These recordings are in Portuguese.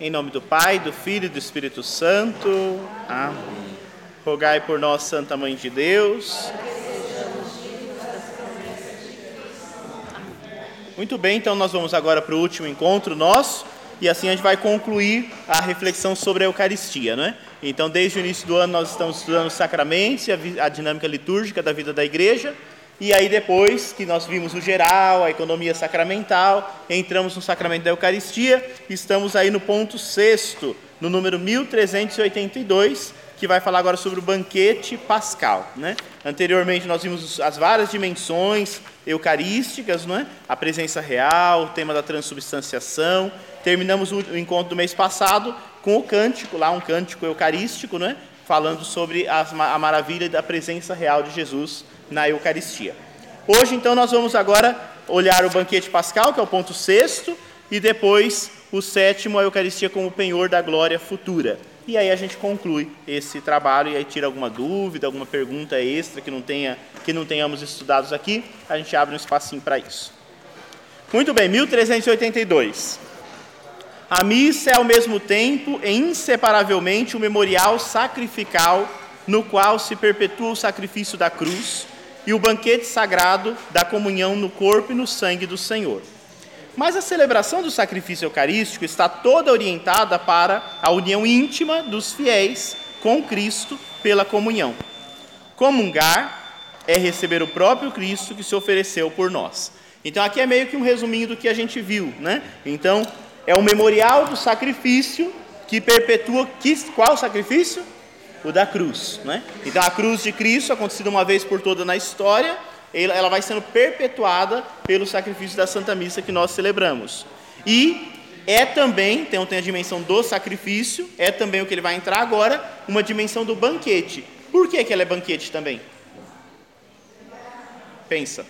Em nome do Pai, do Filho e do Espírito Santo. Amém. Rogai por nós, Santa Mãe de Deus. Muito bem, então nós vamos agora para o último encontro nosso e assim a gente vai concluir a reflexão sobre a Eucaristia, não é? Então, desde o início do ano nós estamos estudando os sacramentos e a, a dinâmica litúrgica da vida da igreja. E aí depois que nós vimos o geral, a economia sacramental, entramos no sacramento da Eucaristia, estamos aí no ponto sexto, no número 1382, que vai falar agora sobre o banquete pascal. Né? Anteriormente nós vimos as várias dimensões eucarísticas, não é? a presença real, o tema da transubstanciação. Terminamos o encontro do mês passado com o cântico, lá um cântico eucarístico, não é? falando sobre a maravilha da presença real de Jesus na Eucaristia. Hoje, então, nós vamos agora olhar o banquete pascal, que é o ponto sexto, e depois o sétimo, a Eucaristia como penhor da glória futura. E aí a gente conclui esse trabalho e aí tira alguma dúvida, alguma pergunta extra que não, tenha, que não tenhamos estudados aqui, a gente abre um espacinho para isso. Muito bem, 1382. A missa é ao mesmo tempo e inseparavelmente o memorial sacrificial no qual se perpetua o sacrifício da cruz e o banquete sagrado da comunhão no corpo e no sangue do Senhor. Mas a celebração do sacrifício eucarístico está toda orientada para a união íntima dos fiéis com Cristo pela comunhão. Comungar é receber o próprio Cristo que se ofereceu por nós. Então aqui é meio que um resuminho do que a gente viu, né? Então é o memorial do sacrifício que perpetua que, qual sacrifício? O da cruz. Né? Então, a cruz de Cristo, acontecida uma vez por toda na história, ela vai sendo perpetuada pelo sacrifício da Santa Missa que nós celebramos. E é também, tem, tem a dimensão do sacrifício, é também o que ele vai entrar agora, uma dimensão do banquete. Por que, que ela é banquete também? Pensa.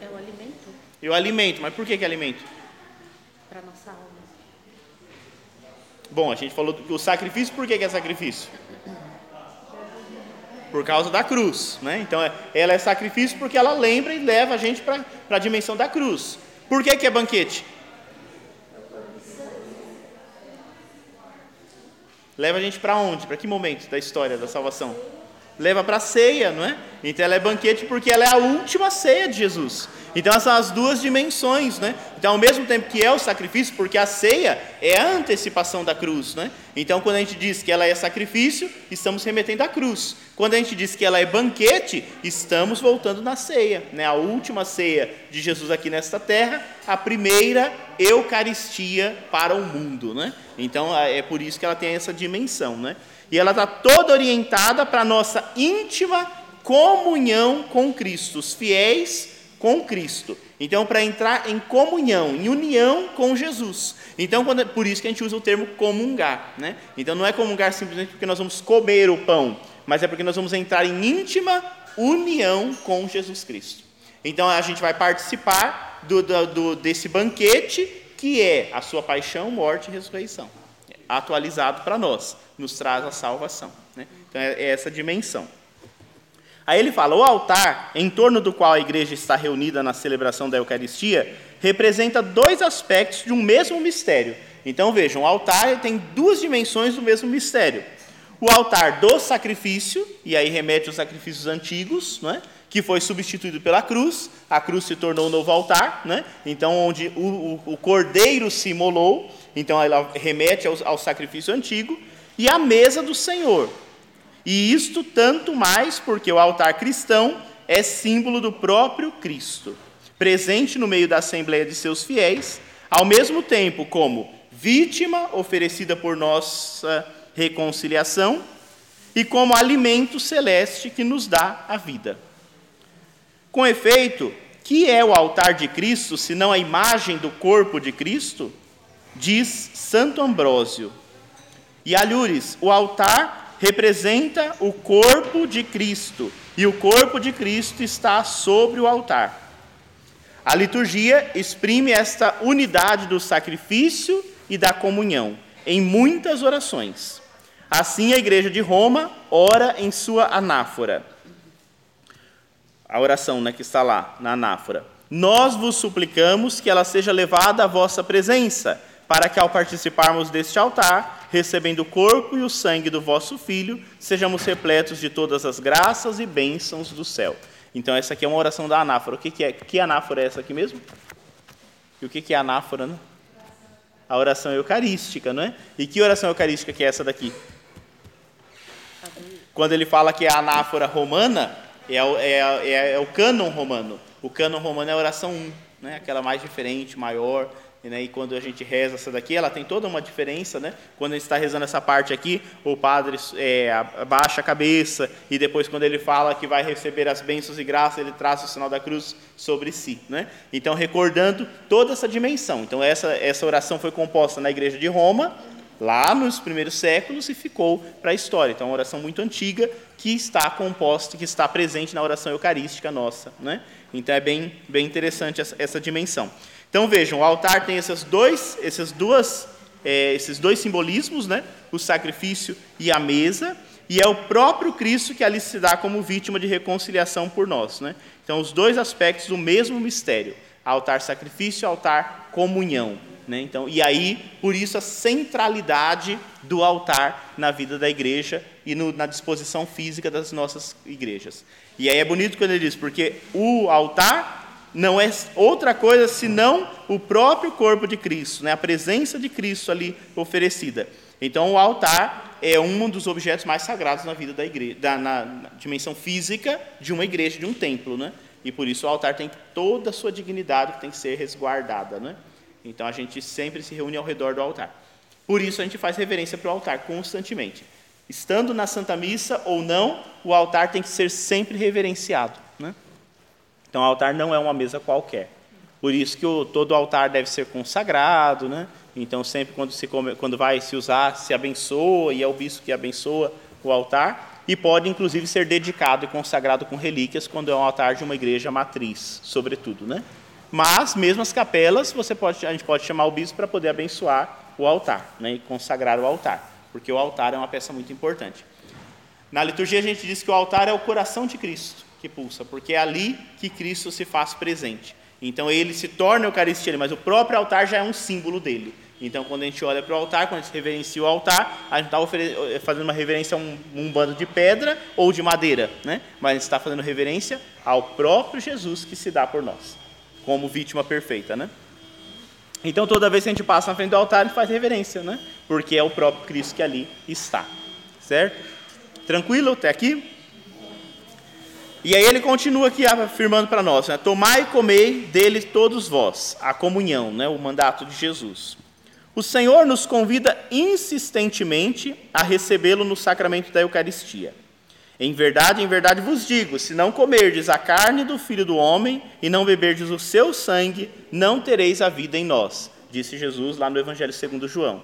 É o alimento. E o alimento, mas por que, que é alimento? Para nossa alma. Bom, a gente falou do sacrifício, por que, que é sacrifício? Por causa da cruz, né? Então, é, ela é sacrifício porque ela lembra e leva a gente para a dimensão da cruz. Por que, que é banquete? Leva a gente para onde? Para que momento da história da salvação? Leva para a ceia, não é? Então ela é banquete porque ela é a última ceia de Jesus. Então essas são as duas dimensões, né? Então ao mesmo tempo que é o sacrifício, porque a ceia é a antecipação da cruz, né? Então quando a gente diz que ela é sacrifício, estamos remetendo à cruz. Quando a gente diz que ela é banquete, estamos voltando na ceia, né? A última ceia de Jesus aqui nesta terra, a primeira eucaristia para o mundo, né? Então é por isso que ela tem essa dimensão, né? E ela está toda orientada para a nossa íntima comunhão com Cristo, os fiéis com Cristo. Então, para entrar em comunhão, em união com Jesus. Então, quando, por isso que a gente usa o termo comungar. Né? Então, não é comungar simplesmente porque nós vamos comer o pão, mas é porque nós vamos entrar em íntima união com Jesus Cristo. Então, a gente vai participar do, do, do, desse banquete que é a sua paixão, morte e ressurreição. Atualizado para nós, nos traz a salvação. Né? Então, é, é essa dimensão. Aí ele fala: o altar, em torno do qual a igreja está reunida na celebração da Eucaristia, representa dois aspectos de um mesmo mistério. Então vejam, o altar tem duas dimensões do mesmo mistério. O altar do sacrifício, e aí remete aos sacrifícios antigos, não é? que foi substituído pela cruz, a cruz se tornou um novo altar, né? então onde o, o, o, cordeiro se imolou, então ela remete ao, ao sacrifício antigo, e a mesa do Senhor, e isto tanto mais porque o altar cristão é símbolo do próprio Cristo, presente no meio da assembleia de seus fiéis, ao mesmo tempo como vítima oferecida por nossa reconciliação e como alimento celeste que nos dá a vida. Com efeito, que é o altar de Cristo, senão a imagem do corpo de Cristo? Diz Santo Ambrósio. E Alhures, o altar representa o corpo de Cristo, e o corpo de Cristo está sobre o altar. A liturgia exprime esta unidade do sacrifício e da comunhão em muitas orações. Assim, a Igreja de Roma ora em sua anáfora. A oração né, que está lá, na anáfora. Nós vos suplicamos que ela seja levada à vossa presença, para que ao participarmos deste altar, recebendo o corpo e o sangue do vosso Filho, sejamos repletos de todas as graças e bênçãos do céu. Então, essa aqui é uma oração da anáfora. O que, que é? Que anáfora é essa aqui mesmo? E o que, que é anáfora, né? A oração eucarística, não é? E que oração eucarística que é essa daqui? Quando ele fala que é a anáfora romana, é o, é, é, é o cânon romano. O cânon romano é a oração 1, né? aquela mais diferente, maior? E quando a gente reza essa daqui, ela tem toda uma diferença, né? Quando a gente está rezando essa parte aqui, o padre é, abaixa a cabeça e depois quando ele fala que vai receber as bênçãos e graças, ele traz o sinal da cruz sobre si, né? Então recordando toda essa dimensão. Então essa essa oração foi composta na igreja de Roma lá nos primeiros séculos e ficou para a história. Então é uma oração muito antiga que está composta, que está presente na oração eucarística nossa, né? Então é bem bem interessante essa, essa dimensão. Então vejam, o altar tem esses dois, essas duas, é, esses dois simbolismos, né? o sacrifício e a mesa, e é o próprio Cristo que ali se dá como vítima de reconciliação por nós. Né? Então, os dois aspectos do mesmo mistério: altar sacrifício, altar comunhão. Né? Então, e aí, por isso, a centralidade do altar na vida da igreja e no, na disposição física das nossas igrejas. E aí é bonito quando ele diz, porque o altar não é outra coisa senão o próprio corpo de Cristo, né? a presença de Cristo ali oferecida. Então, o altar é um dos objetos mais sagrados na vida da igreja, da, na, na dimensão física de uma igreja, de um templo, né? E por isso o altar tem toda a sua dignidade que tem que ser resguardada, né? Então a gente sempre se reúne ao redor do altar. Por isso a gente faz reverência para o altar constantemente. Estando na Santa Missa ou não, o altar tem que ser sempre reverenciado? Então, o altar não é uma mesa qualquer. Por isso que o, todo altar deve ser consagrado, né? Então, sempre quando, se come, quando vai se usar, se abençoa, e é o bispo que abençoa o altar, e pode, inclusive, ser dedicado e consagrado com relíquias quando é um altar de uma igreja matriz, sobretudo, né? Mas, mesmo as capelas, você pode, a gente pode chamar o bispo para poder abençoar o altar, né? E consagrar o altar, porque o altar é uma peça muito importante. Na liturgia, a gente diz que o altar é o coração de Cristo que pulsa, porque é ali que Cristo se faz presente. Então ele se torna Eucaristia, mas o próprio altar já é um símbolo dele. Então, quando a gente olha para o altar, quando a gente reverencia o altar, a gente está fazendo uma reverência a um, um, bando de pedra ou de madeira, né? mas a gente está fazendo reverência ao próprio Jesus que se dá por nós, como vítima perfeita. Né? Então, toda vez que a gente passa na frente do altar, a gente faz reverência, né? porque é o próprio Cristo que ali está. Certo? Tranquilo até aqui? E aí ele continua aqui afirmando para nós: né, Tomai e comei dele todos vós, a comunhão, né, o mandato de Jesus. O Senhor nos convida insistentemente a recebê-lo no sacramento da Eucaristia. Em verdade, em verdade vos digo: se não comerdes a carne do Filho do Homem e não beberdes o seu sangue, não tereis a vida em nós, disse Jesus lá no Evangelho segundo João.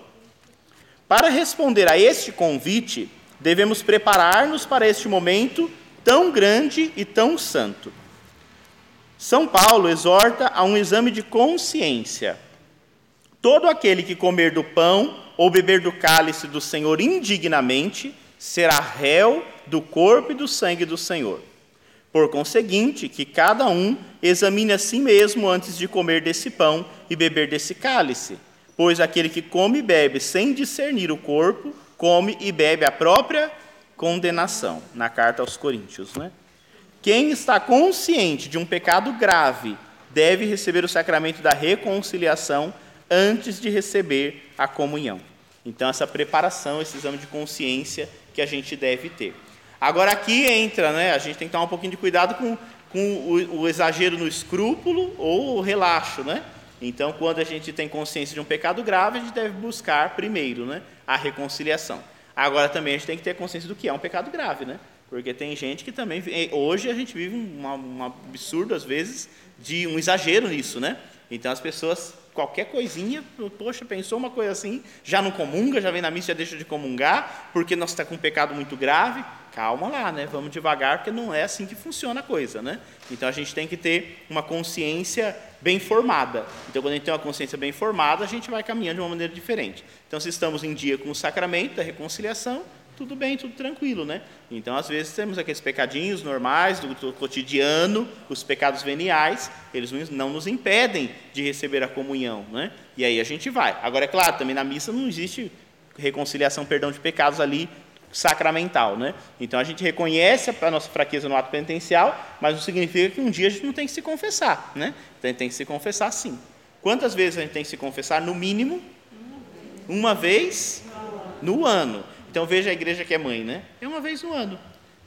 Para responder a este convite, devemos preparar-nos para este momento tão grande e tão santo. São Paulo exorta a um exame de consciência. Todo aquele que comer do pão ou beber do cálice do Senhor indignamente será réu do corpo e do sangue do Senhor. Por conseguinte, que cada um examine a si mesmo antes de comer desse pão e beber desse cálice, pois aquele que come e bebe sem discernir o corpo, come e bebe a própria condenação, na carta aos Coríntios. Né? Quem está consciente de um pecado grave deve receber o sacramento da reconciliação antes de receber a comunhão. Então, essa preparação, esse exame de consciência que a gente deve ter. Agora, aqui entra, né, a gente tem que tomar um pouquinho de cuidado com, com o, o exagero no escrúpulo ou o relaxo. Né? Então, quando a gente tem consciência de um pecado grave, a gente deve buscar primeiro né, a reconciliação. Agora também a gente tem que ter consciência do que é um pecado grave, né? Porque tem gente que também. Hoje a gente vive um, um absurdo, às vezes, de um exagero nisso, né? Então as pessoas, qualquer coisinha, poxa, pensou uma coisa assim, já não comunga, já vem na missa, já deixa de comungar, porque nós está com um pecado muito grave calma lá, né? Vamos devagar, porque não é assim que funciona a coisa, né? Então a gente tem que ter uma consciência bem formada. Então quando a gente tem uma consciência bem formada, a gente vai caminhando de uma maneira diferente. Então se estamos em dia com o sacramento da reconciliação, tudo bem, tudo tranquilo, né? Então, às vezes, temos aqueles pecadinhos normais do, do cotidiano, os pecados veniais, eles não nos impedem de receber a comunhão, né? E aí a gente vai. Agora, é claro, também na missa não existe reconciliação, perdão de pecados ali sacramental, né? Então a gente reconhece a nossa fraqueza no ato penitencial, mas não significa que um dia a gente não tem que se confessar, né? Então a gente tem que se confessar sim. Quantas vezes a gente tem que se confessar? No mínimo uma vez no ano. Então veja a igreja que é mãe, né? É uma vez no ano.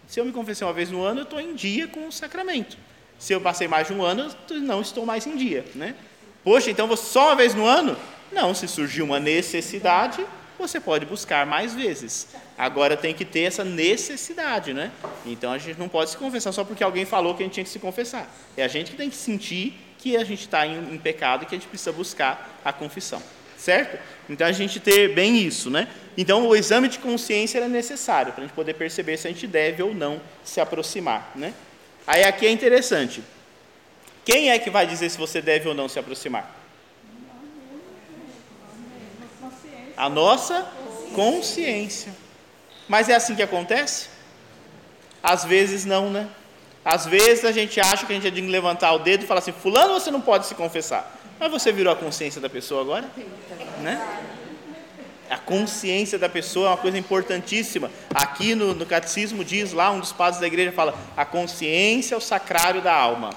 Se eu me confessei uma vez no ano, eu estou em dia com o sacramento. Se eu passei mais de um ano, não estou mais em dia, né? Poxa, então só uma vez no ano? Não, se surgiu uma necessidade, você pode buscar mais vezes. Agora tem que ter essa necessidade, né? Então a gente não pode se confessar só porque alguém falou que a gente tinha que se confessar. É a gente que tem que sentir que a gente está em, em pecado e que a gente precisa buscar a confissão certo? Então a gente ter bem isso, né? Então o exame de consciência é necessário para a gente poder perceber se a gente deve ou não se aproximar, né? Aí aqui é interessante. Quem é que vai dizer se você deve ou não se aproximar? A nossa consciência. Mas é assim que acontece? Às vezes não, né? Às vezes a gente acha que a gente é de levantar o dedo e falar assim: Fulano, você não pode se confessar. Mas você virou a consciência da pessoa agora? Né? A consciência da pessoa é uma coisa importantíssima. Aqui no, no catecismo diz lá, um dos padres da igreja fala: a consciência é o sacrário da alma.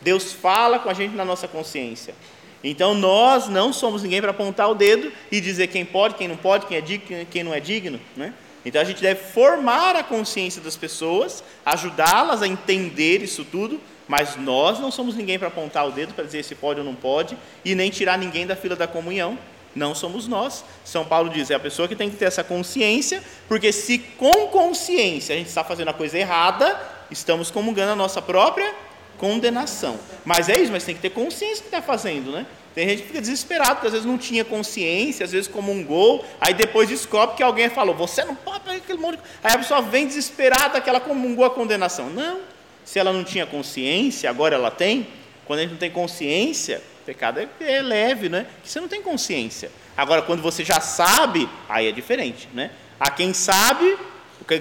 Deus fala com a gente na nossa consciência. Então nós não somos ninguém para apontar o dedo e dizer quem pode, quem não pode, quem é digno, quem não é digno. Né? Então a gente deve formar a consciência das pessoas, ajudá-las a entender isso tudo, mas nós não somos ninguém para apontar o dedo para dizer se pode ou não pode, e nem tirar ninguém da fila da comunhão. Não somos nós. São Paulo diz: é a pessoa que tem que ter essa consciência, porque se com consciência a gente está fazendo a coisa errada, estamos comungando a nossa própria condenação. Mas é isso, mas tem que ter consciência que está fazendo, né? Tem gente que fica desesperado, porque às vezes não tinha consciência, às vezes comungou, aí depois descobre que alguém falou, você não pode fazer aquele monte. Aí a pessoa vem desesperada que ela comungou a condenação. Não, se ela não tinha consciência, agora ela tem. Quando a gente não tem consciência, o pecado é, é leve, né? Que você não tem consciência. Agora, quando você já sabe, aí é diferente, né? A quem sabe,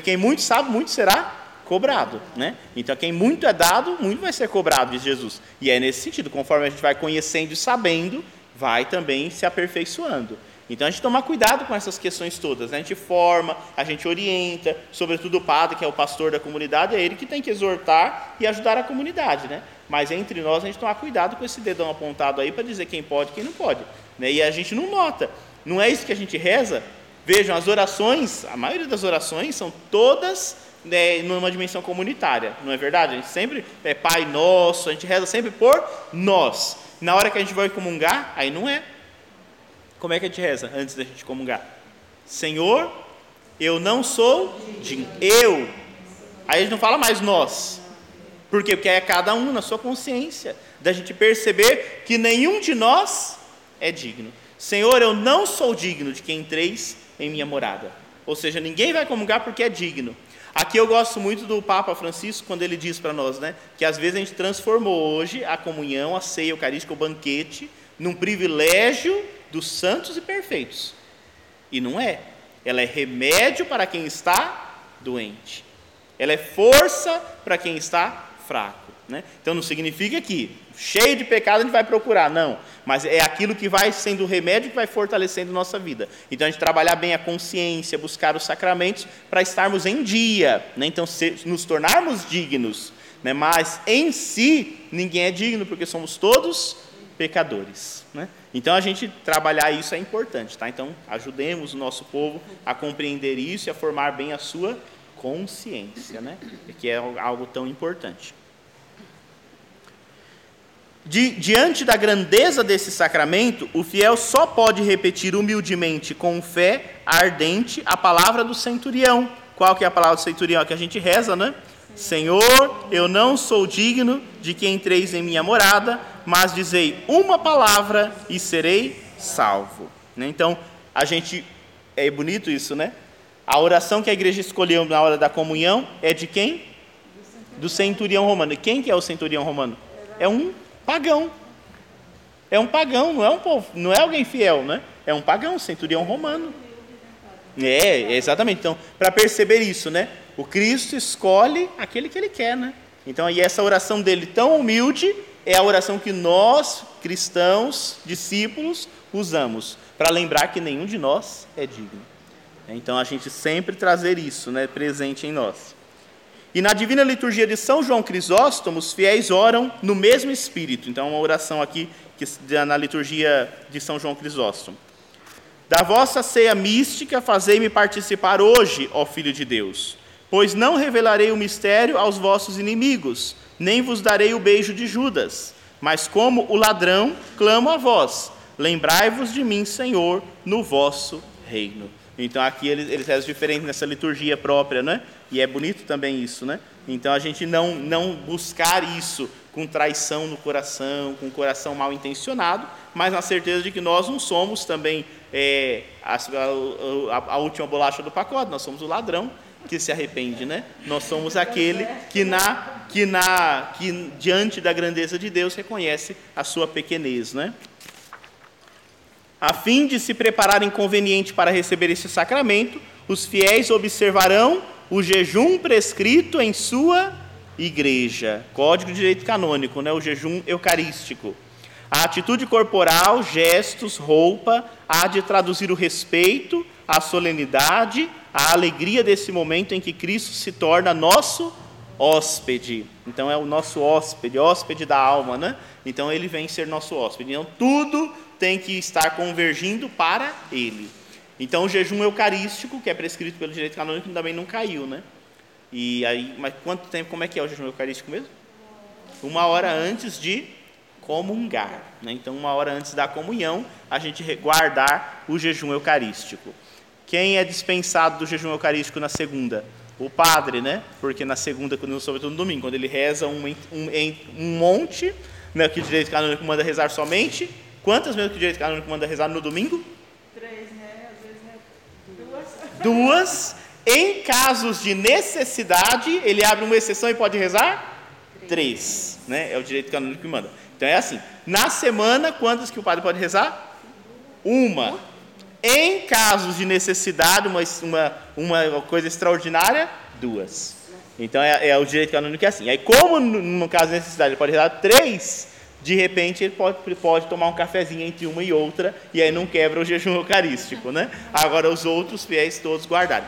quem muito sabe, muito será cobrado, né? Então, quem muito é dado, muito vai ser cobrado, diz Jesus. E é nesse sentido, conforme a gente vai conhecendo e sabendo, vai também se aperfeiçoando. Então a gente toma cuidado com essas questões todas. Né? A gente forma, a gente orienta, sobretudo o padre, que é o pastor da comunidade, é ele que tem que exortar e ajudar a comunidade. Né? Mas entre nós a gente tomar cuidado com esse dedão apontado aí para dizer quem pode e quem não pode. Né? E a gente não nota. Não é isso que a gente reza? Vejam, as orações, a maioria das orações são todas né, numa dimensão comunitária, não é verdade? A gente sempre é Pai Nosso, a gente reza sempre por nós. Na hora que a gente vai comungar, aí não é como é que a gente reza antes da gente comungar? Senhor, eu não sou digno. Eu. Aí a gente não fala mais nós. Por quê? Porque é cada um na sua consciência, da gente perceber que nenhum de nós é digno. Senhor, eu não sou digno de que entreis em minha morada. Ou seja, ninguém vai comungar porque é digno. Aqui eu gosto muito do Papa Francisco quando ele diz para nós, né, que às vezes a gente transformou hoje a comunhão, a ceia eucarística, o banquete, num privilégio dos santos e perfeitos. E não é. Ela é remédio para quem está doente. Ela é força para quem está fraco. Né? Então não significa que cheio de pecado a gente vai procurar, não. Mas é aquilo que vai sendo o remédio que vai fortalecendo nossa vida. Então a gente trabalhar bem a consciência, buscar os sacramentos para estarmos em dia. Né? Então se, nos tornarmos dignos. Né? Mas em si ninguém é digno porque somos todos pecadores. Né? Então a gente trabalhar isso é importante, tá? Então ajudemos o nosso povo a compreender isso e a formar bem a sua consciência, né? Que é algo tão importante. Di, diante da grandeza desse sacramento, o fiel só pode repetir humildemente, com fé ardente, a palavra do centurião. Qual que é a palavra do centurião? que a gente reza, né? Senhor, eu não sou digno de que entreis em minha morada, mas dizei uma palavra e serei salvo. Né? Então, a gente. É bonito isso, né? A oração que a igreja escolheu na hora da comunhão é de quem? Do centurião romano. E quem que é o centurião romano? É um pagão. É um pagão, não é um povo, não é alguém fiel, né? É um pagão, centurião romano. É, exatamente. Então, para perceber isso, né? O Cristo escolhe aquele que ele quer, né? Então, aí essa oração dele tão humilde é a oração que nós, cristãos, discípulos, usamos para lembrar que nenhum de nós é digno. Então, a gente sempre trazer isso, né, presente em nós. E na divina liturgia de São João Crisóstomo, os fiéis oram no mesmo espírito. Então, uma oração aqui que na liturgia de São João Crisóstomo. Da vossa ceia mística, fazei-me participar hoje, ó Filho de Deus, pois não revelarei o mistério aos vossos inimigos, nem vos darei o beijo de Judas, mas como o ladrão, clamo a vós: lembrai-vos de mim, Senhor, no vosso reino. Então aqui eles, eles rezam diferente nessa liturgia própria, né? E é bonito também isso, né? Então a gente não, não buscar isso com traição no coração, com coração mal intencionado, mas na certeza de que nós não somos também é, a, a, a, última bolacha do pacote, nós somos o ladrão que se arrepende, né? Nós somos aquele que na que na que diante da grandeza de Deus reconhece a sua pequenez, né? A fim de se prepararem conveniente para receber esse sacramento, os fiéis observarão o jejum prescrito em sua igreja. Código de direito canônico, né? o jejum eucarístico. A atitude corporal, gestos, roupa, há de traduzir o respeito, a solenidade, a alegria desse momento em que Cristo se torna nosso hóspede. Então é o nosso hóspede, hóspede da alma, né? Então ele vem ser nosso hóspede. Então tudo tem que estar convergindo para ele. Então o jejum eucarístico, que é prescrito pelo direito canônico, também não caiu, né? E aí, mas quanto tempo, como é que é o jejum eucarístico mesmo? Uma hora antes de comungar. Né? Então, uma hora antes da comunhão, a gente guardar o jejum eucarístico. Quem é dispensado do jejum eucarístico na segunda? O padre, né? Porque na segunda, quando sobretudo no domingo, quando ele reza um, um, um monte, né, que o direito canônico manda rezar somente. Quantas mesmo que o direito canônico manda rezar no domingo? Três, né? Às vezes, né? Duas. Duas. Em casos de necessidade, ele abre uma exceção e pode rezar? Três. Né? É o direito canônico que manda. Então é assim. Na semana, quantas que o padre pode rezar? Uma. Em casos de necessidade, uma, uma, uma coisa extraordinária, duas. Então é, é o direito canônico é assim. Aí, como no, no caso de necessidade ele pode rezar três, de repente ele pode, pode tomar um cafezinho entre uma e outra, e aí não quebra o jejum eucarístico. Né? Agora os outros fiéis todos guardarem.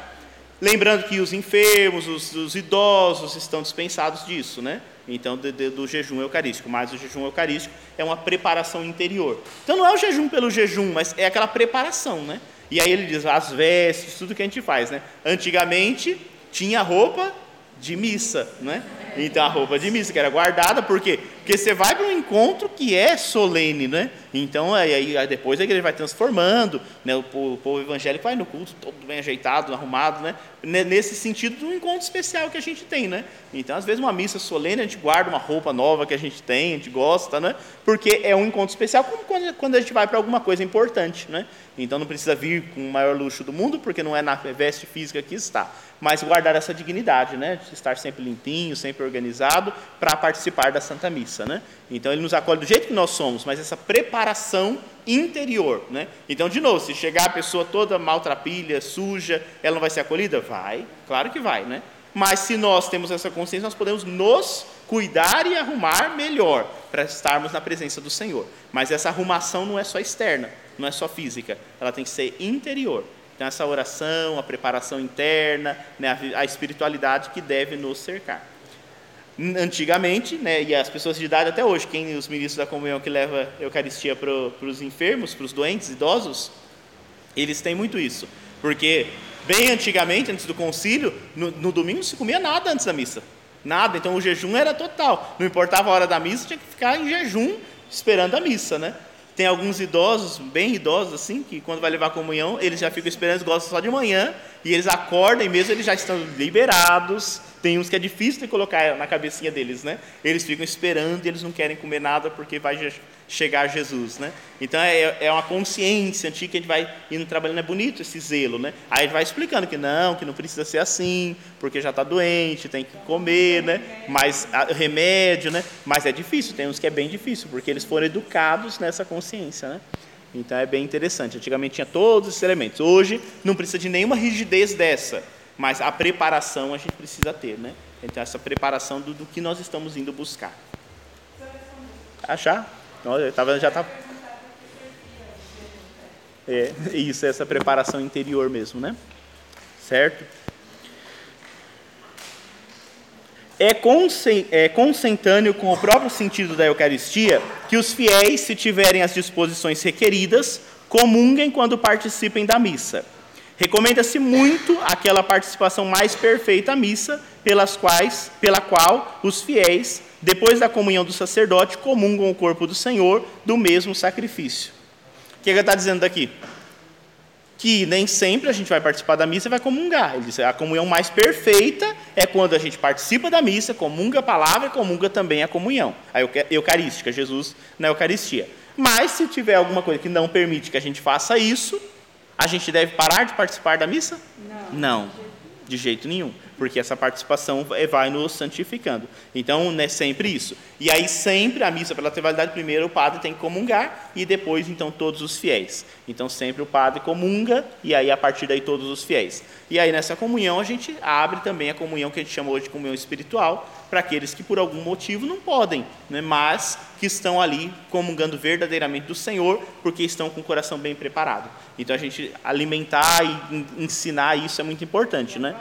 Lembrando que os enfermos, os, os idosos estão dispensados disso, né? Então, de, de, do jejum eucarístico. Mas o jejum eucarístico é uma preparação interior. Então, não é o jejum pelo jejum, mas é aquela preparação, né? E aí ele diz as vestes, tudo que a gente faz, né? Antigamente tinha roupa de missa, né? Então a roupa de missa que era guardada, por quê? Porque você vai para um encontro que é solene, né? Então aí, aí depois a igreja vai transformando, né? O, o, povo evangélico vai no culto todo bem ajeitado, arrumado, né? Nesse sentido do encontro especial que a gente tem, né? Então às vezes uma missa solene a gente guarda uma roupa nova que a gente tem, a gente gosta, né? Porque é um encontro especial como quando, quando a gente vai para alguma coisa importante, né? Então não precisa vir com o maior luxo do mundo, porque não é na veste física que está, mas guardar essa dignidade, né? De estar sempre limpinho, sempre organizado para participar da Santa Missa, né? Então ele nos acolhe do jeito que nós somos, mas essa preparação interior, né? Então de novo, se chegar a pessoa toda maltrapilha, suja, ela não vai ser acolhida? Vai, claro que vai, né? Mas se nós temos essa consciência, nós podemos nos cuidar e arrumar melhor para estarmos na presença do Senhor. Mas essa arrumação não é só externa, não é só física, ela tem que ser interior. Então, essa oração, a preparação interna, né, a, a espiritualidade que deve nos cercar. Antigamente, né, e as pessoas de idade até hoje, quem os ministros da comunhão que leva a Eucaristia para os enfermos, para os doentes, idosos, eles têm muito isso. Porque, bem antigamente, antes do concílio, no, no domingo não se comia nada antes da missa. Nada, então o jejum era total. Não importava a hora da missa, tinha que ficar em jejum esperando a missa, né? Tem alguns idosos, bem idosos assim, que quando vai levar a comunhão, eles já ficam esperando, gostam só de manhã, e eles acordam e mesmo eles já estão liberados. Tem uns que é difícil de colocar na cabecinha deles, né? Eles ficam esperando e eles não querem comer nada porque vai chegar Jesus, né? Então é, é uma consciência antiga que a gente vai indo trabalhando, é bonito esse zelo, né? Aí ele vai explicando que não, que não precisa ser assim, porque já está doente, tem que comer, né? Mas a, remédio, né? Mas é difícil, tem uns que é bem difícil, porque eles foram educados nessa consciência, né? Então é bem interessante. Antigamente tinha todos esses elementos. Hoje não precisa de nenhuma rigidez dessa, mas a preparação a gente precisa ter, né? Então essa preparação do, do que nós estamos indo buscar. Achar? Olha, tava, já tá. É, isso, essa preparação interior mesmo, né? Certo? é, é consentâneo com o próprio sentido da Eucaristia que os fiéis, se tiverem as disposições requeridas, comunguem quando participem da missa. Recomenda-se muito aquela participação mais perfeita à missa, pelas quais, pela qual os fiéis, depois da comunhão do sacerdote, comungam o corpo do Senhor do mesmo sacrifício. O que ele está dizendo daqui? que nem sempre a gente vai participar da missa e vai comungar. Ele a comunhão mais perfeita é quando a gente participa da missa, comunga a palavra e comunga também a comunhão, a eucarística, Jesus na Eucaristia. Mas se tiver alguma coisa que não permite que a gente faça isso, a gente deve parar de participar da missa? Não. Não, de jeito nenhum porque essa participação vai nos santificando. Então, é sempre isso. E aí, sempre a missa pela trivalidade, primeiro o padre tem que comungar e depois, então, todos os fiéis. Então, sempre o padre comunga e aí, a partir daí, todos os fiéis. E aí, nessa comunhão, a gente abre também a comunhão que a gente chama hoje de comunhão espiritual, para aqueles que, por algum motivo, não podem, né? mas que estão ali comungando verdadeiramente do Senhor, porque estão com o coração bem preparado. Então, a gente alimentar e ensinar isso é muito importante, né?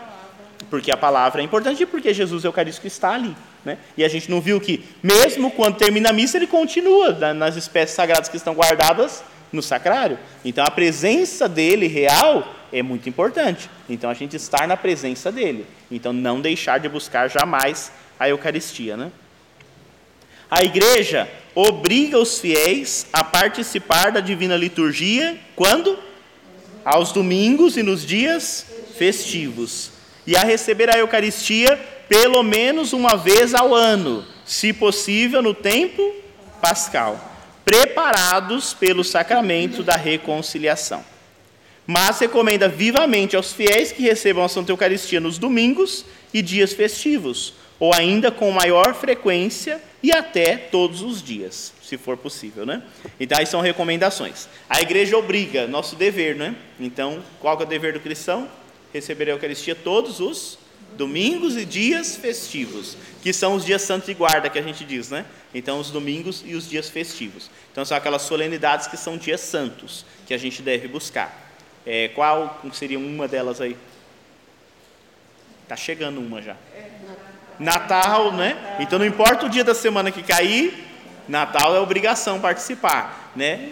Porque a palavra é importante e porque Jesus Eucarístico está ali. Né? E a gente não viu que, mesmo quando termina a missa, ele continua nas espécies sagradas que estão guardadas no sacrário. Então a presença dele real é muito importante. Então a gente estar na presença dele. Então não deixar de buscar jamais a Eucaristia. Né? A igreja obriga os fiéis a participar da divina liturgia quando? Aos domingos e nos dias festivos e a receber a Eucaristia pelo menos uma vez ao ano, se possível no tempo pascal, preparados pelo sacramento da reconciliação. Mas recomenda vivamente aos fiéis que recebam a Santa Eucaristia nos domingos e dias festivos, ou ainda com maior frequência e até todos os dias, se for possível, né? Então, aí são recomendações. A igreja obriga, nosso dever, né? Então, qual é o dever do cristão? Receber a Eucaristia todos os domingos e dias festivos, que são os dias santos de guarda que a gente diz, né? Então, os domingos e os dias festivos. Então, são aquelas solenidades que são dias santos que a gente deve buscar. É, qual seria uma delas aí? Está chegando uma já. Natal, né? Então, não importa o dia da semana que cair, Natal é obrigação participar, né?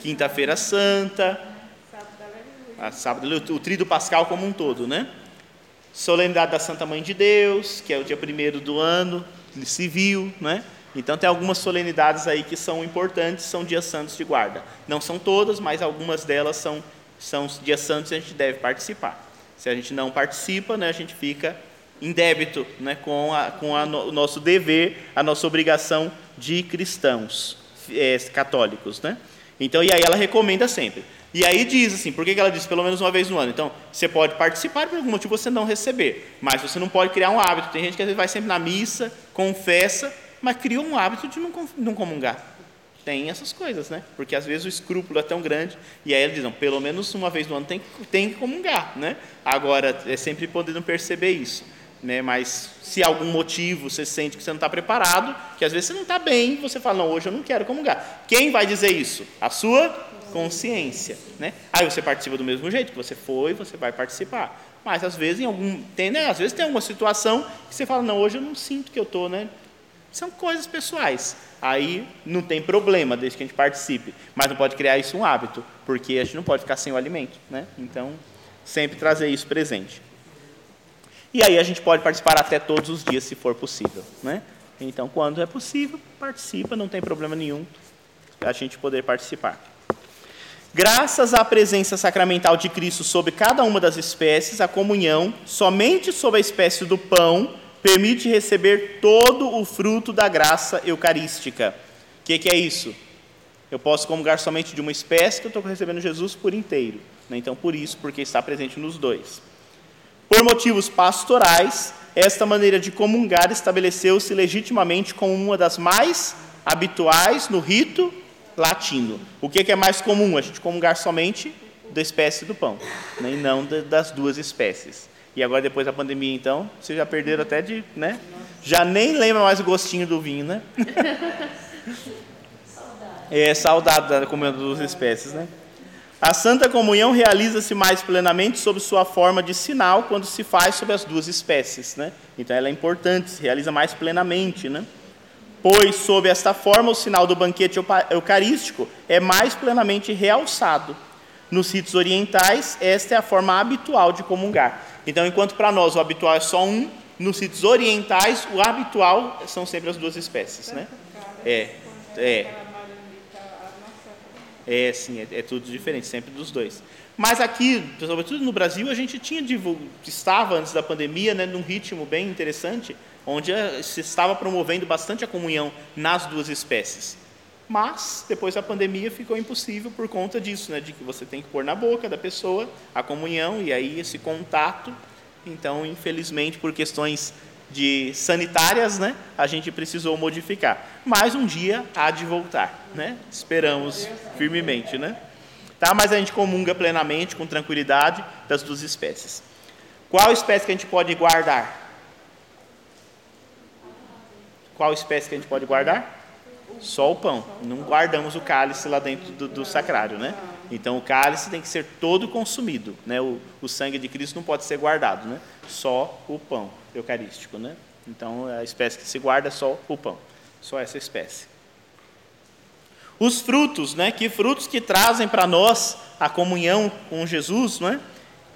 Quinta-feira Santa a sábado, o trido pascal como um todo, né? Solenidade da Santa Mãe de Deus, que é o dia primeiro do ano, civil, né? Então tem algumas solenidades aí que são importantes, são dias santos de guarda. Não são todas, mas algumas delas são são dias santos e a gente deve participar. Se a gente não participa, né, a gente fica em débito, né, com, a, com a, o nosso dever, a nossa obrigação de cristãos é, católicos, né? Então, e aí ela recomenda sempre. E aí diz assim, por que ela diz pelo menos uma vez no ano? Então, você pode participar por algum motivo você não receber, mas você não pode criar um hábito. Tem gente que às vezes vai sempre na missa, confessa, mas cria um hábito de não, não comungar. Tem essas coisas, né? Porque às vezes o escrúpulo é tão grande, e aí ele diz, não, pelo menos uma vez no ano tem, tem que comungar, né? Agora, é sempre podendo perceber isso. Né? Mas se algum motivo você sente que você não está preparado, que às vezes você não está bem, você fala, não, hoje eu não quero comungar. Quem vai dizer isso? A sua consciência, né? Aí você participa do mesmo jeito que você foi, você vai participar. Mas às vezes em algum tem, né? Às vezes tem alguma situação que você fala não, hoje eu não sinto que eu tô, né? São coisas pessoais. Aí não tem problema desde que a gente participe, mas não pode criar isso um hábito, porque a gente não pode ficar sem o alimento, né? Então sempre trazer isso presente. E aí a gente pode participar até todos os dias, se for possível, né? Então, quando é possível, participa, não tem problema nenhum a gente poder participar. Graças à presença sacramental de Cristo sobre cada uma das espécies, a comunhão, somente sobre a espécie do pão, permite receber todo o fruto da graça eucarística. O que, que, é isso? Eu posso comungar somente de uma espécie que eu estou recebendo Jesus por inteiro. Né? Então, por isso, porque está presente nos dois. Por motivos pastorais, esta maneira de comungar estabeleceu-se legitimamente como uma das mais habituais no rito latino. O que, que é mais comum? A gente comungar somente da espécie do pão, né? e não das duas espécies. E agora, depois da pandemia, então, vocês já perderam até de. Né? Já nem lembra mais o gostinho do vinho, né? É saudade da comunhão das duas espécies, né? A Santa Comunhão realiza-se mais plenamente sob sua forma de sinal quando se faz sob as duas espécies, né? Então ela é importante, se realiza mais plenamente, né? Pois sob esta forma o sinal do banquete eucarístico é mais plenamente realçado. Nos ritos orientais, esta é a forma habitual de comungar. Então, enquanto para nós o habitual é só um, nos ritos orientais o habitual são sempre as duas espécies, né? É, é. É, sim, é, é, tudo diferente, sempre dos dois. Mas aqui, sobretudo no Brasil, a gente tinha estava antes da pandemia, né, num ritmo bem interessante, onde se estava promovendo bastante a comunhão nas duas espécies. Mas depois da pandemia ficou impossível por conta disso, né, de que você tem que pôr na boca da pessoa a comunhão e aí esse contato. Então, infelizmente, por questões de sanitárias, né, a gente precisou modificar. Mas um dia há de voltar, né? Esperamos firmemente, né? Tá? Mas a gente comunga plenamente, com tranquilidade, das duas espécies. Qual espécie que a gente pode guardar? Qual espécie que a gente pode guardar? Só o pão. Não guardamos o cálice lá dentro do, do sacrário, né? Então o cálice tem que ser todo consumido, né? O, o sangue de Cristo não pode ser guardado, né? Só o pão eucarístico, né? Então a espécie que se guarda é só o pão, só essa espécie. Os frutos, né? Que frutos que trazem para nós a comunhão com Jesus, né?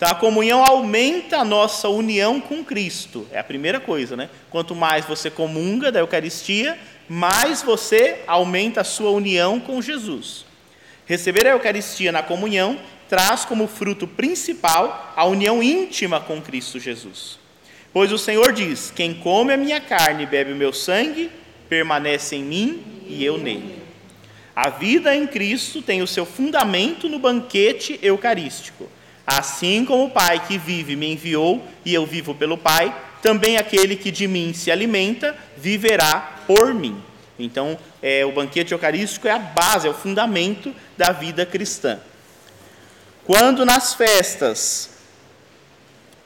Então a comunhão aumenta a nossa união com Cristo. É a primeira coisa, né? Quanto mais você comunga da Eucaristia, mais você aumenta a sua união com Jesus. Receber a Eucaristia na comunhão traz como fruto principal a união íntima com Cristo Jesus. Pois o Senhor diz: Quem come a minha carne e bebe o meu sangue, permanece em mim e eu nele. A vida em Cristo tem o seu fundamento no banquete eucarístico. Assim como o Pai que vive me enviou e eu vivo pelo Pai, também aquele que de mim se alimenta viverá por mim. Então, é, o banquete eucarístico é a base, é o fundamento da vida cristã. Quando nas festas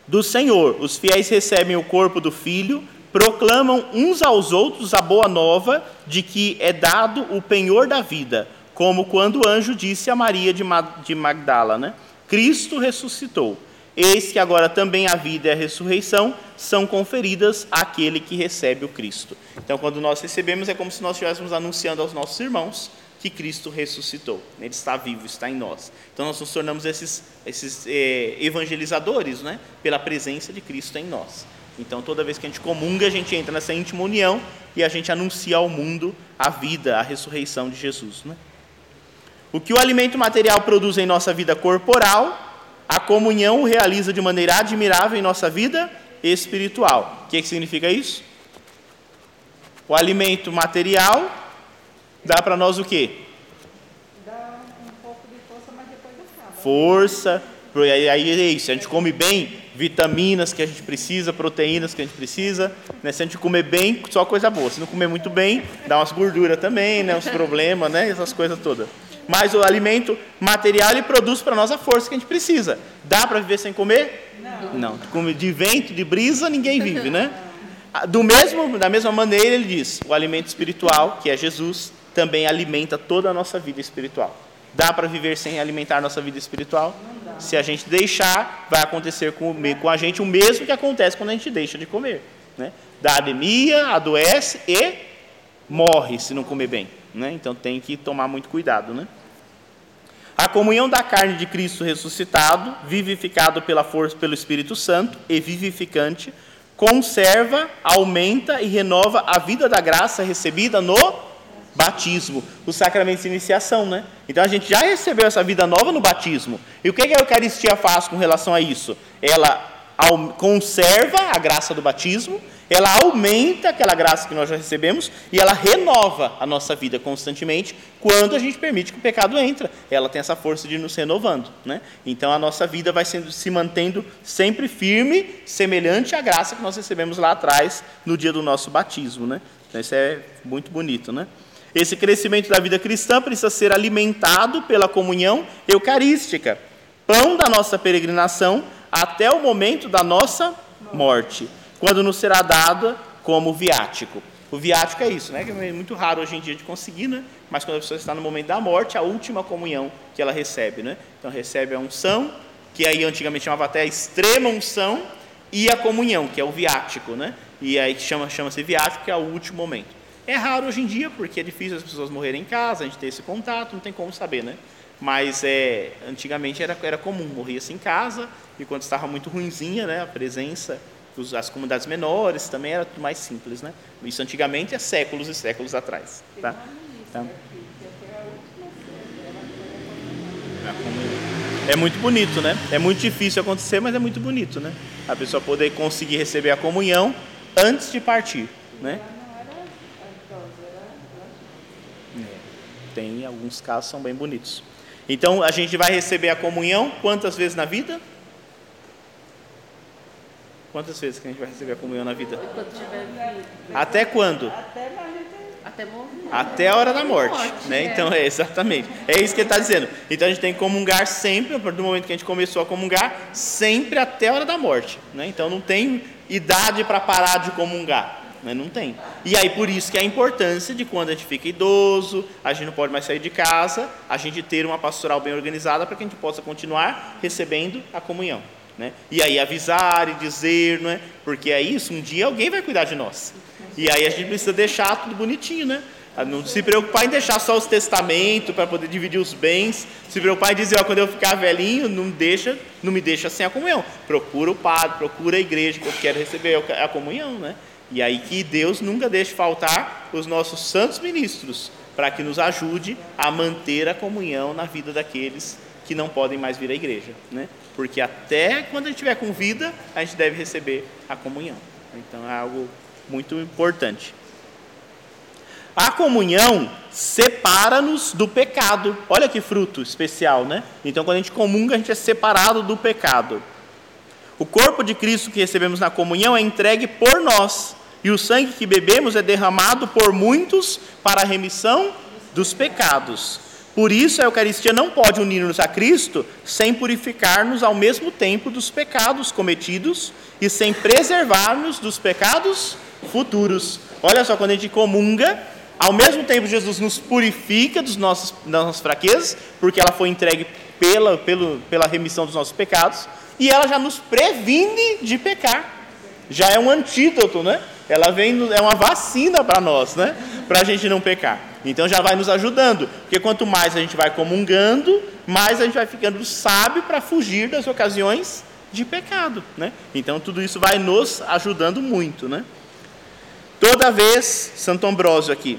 do Senhor os fiéis recebem o corpo do Filho, proclamam uns aos outros a boa nova de que é dado o penhor da vida, como quando o anjo disse a Maria de Magdala, né? Cristo ressuscitou. Eis que agora também a vida e a ressurreição são conferidas àquele que recebe o Cristo. Então, quando nós recebemos, é como se nós estivéssemos anunciando aos nossos irmãos que Cristo ressuscitou. Ele está vivo, está em nós. Então, nós nos tornamos esses, esses eh, evangelizadores, né? Pela presença de Cristo em nós. Então, toda vez que a gente comunga, a gente entra nessa íntima união e a gente anuncia ao mundo a vida, a ressurreição de Jesus, né? O que o alimento material produz em nossa vida corporal, a comunhão o realiza de maneira admirável em nossa vida espiritual. O que, que significa isso? O alimento material dá para nós o quê? Dá um pouco de força, mas depois acaba. Força. Aí é isso, a gente come bem, vitaminas que a gente precisa, proteínas que a gente precisa. Né? Se a gente comer bem, só coisa boa. Se não comer muito bem, dá umas gorduras também, né? uns problemas, né? essas coisas todas mas o alimento material ele produz para nós a força que a gente precisa. Dá para viver sem comer? Não. Não. De vento, de brisa, ninguém vive, né? Do mesmo, da mesma maneira, ele diz: o alimento espiritual, que é Jesus, também alimenta toda a nossa vida espiritual. Dá para viver sem alimentar nossa vida espiritual? Se a gente deixar, vai acontecer com, com a gente o mesmo que acontece quando a gente deixa de comer. Né? Dá anemia, adoece e morre se não comer bem. Né? Então tem que tomar muito cuidado. Né? A comunhão da carne de Cristo ressuscitado, vivificado pela força pelo Espírito Santo e vivificante, conserva, aumenta e renova a vida da graça recebida no batismo, o sacramento de iniciação, né? Então a gente já recebeu essa vida nova no batismo. E o que a Eucaristia faz com relação a isso? Ela conserva a graça do batismo ela aumenta aquela graça que nós já recebemos e ela renova a nossa vida constantemente quando a gente permite que o pecado entre. Ela tem essa força de nos renovando. Né? Então a nossa vida vai sendo, se mantendo sempre firme, semelhante à graça que nós recebemos lá atrás, no dia do nosso batismo. Né? Então isso é muito bonito. Né? Esse crescimento da vida cristã precisa ser alimentado pela comunhão eucarística, pão da nossa peregrinação até o momento da nossa morte, quando nos será dada como viático. O viático é isso, né? Que é muito raro hoje em dia de conseguir, né? Mas quando a pessoa está no momento da morte, a última comunhão que ela recebe, né? Então recebe a unção, que aí antigamente chamava até a extrema unção, e a comunhão, que é o viático, né? E aí chama chama-se viático, que é o último momento. É raro hoje em dia, porque é difícil as pessoas morrerem em casa, a gente ter esse contato, não tem como saber, né? Mas é, antigamente era, era comum, morria-se em casa, e quando estava muito ruinzinha, né, a presença as comunidades menores também era tudo mais simples, né? Isso antigamente é séculos e séculos atrás, tá? tá? É muito bonito, né? É muito difícil acontecer, mas é muito bonito, né? A pessoa poder conseguir receber a comunhão antes de partir, né? É, tem alguns casos são bem bonitos. Então a gente vai receber a comunhão quantas vezes na vida? Quantas vezes que a gente vai receber a comunhão na vida? Até quando? Até morrer. Até a hora da morte, né? Então é exatamente. É isso que ele está dizendo. Então a gente tem que comungar sempre, a partir do momento que a gente começou a comungar, sempre até a hora da morte, né? Então não tem idade para parar de comungar. Né? Não tem. E aí por isso que é a importância de quando a gente fica idoso, a gente não pode mais sair de casa, a gente ter uma pastoral bem organizada para que a gente possa continuar recebendo a comunhão. Né? E aí avisar e dizer, não é? porque é isso, um dia alguém vai cuidar de nós. E aí a gente precisa deixar tudo bonitinho, né? Não se preocupar em deixar só os testamentos para poder dividir os bens. Se preocupar em dizer, ó, quando eu ficar velhinho, não deixa, não me deixa sem a comunhão. Procura o padre, procura a igreja que eu quero receber a comunhão, né? E aí que Deus nunca deixe faltar os nossos santos ministros para que nos ajude a manter a comunhão na vida daqueles que não podem mais vir à igreja, né? Porque até quando a gente estiver com vida, a gente deve receber a comunhão. Então é algo muito importante. A comunhão separa-nos do pecado. Olha que fruto especial, né? Então, quando a gente comunga, a gente é separado do pecado. O corpo de Cristo que recebemos na comunhão é entregue por nós, e o sangue que bebemos é derramado por muitos para a remissão dos pecados. Por isso, a Eucaristia não pode unir-nos a Cristo sem purificar-nos ao mesmo tempo dos pecados cometidos e sem preservar-nos dos pecados futuros. Olha só, quando a gente comunga, ao mesmo tempo Jesus nos purifica dos nossos, das nossas fraquezas, porque ela foi entregue pela, pelo, pela remissão dos nossos pecados, e ela já nos previne de pecar. Já é um antídoto, né? Ela vem, é uma vacina para nós, né? Para a gente não pecar. Então já vai nos ajudando, porque quanto mais a gente vai comungando, mais a gente vai ficando sábio para fugir das ocasiões de pecado, né? Então tudo isso vai nos ajudando muito, né? Toda vez, Santo Ambrósio aqui,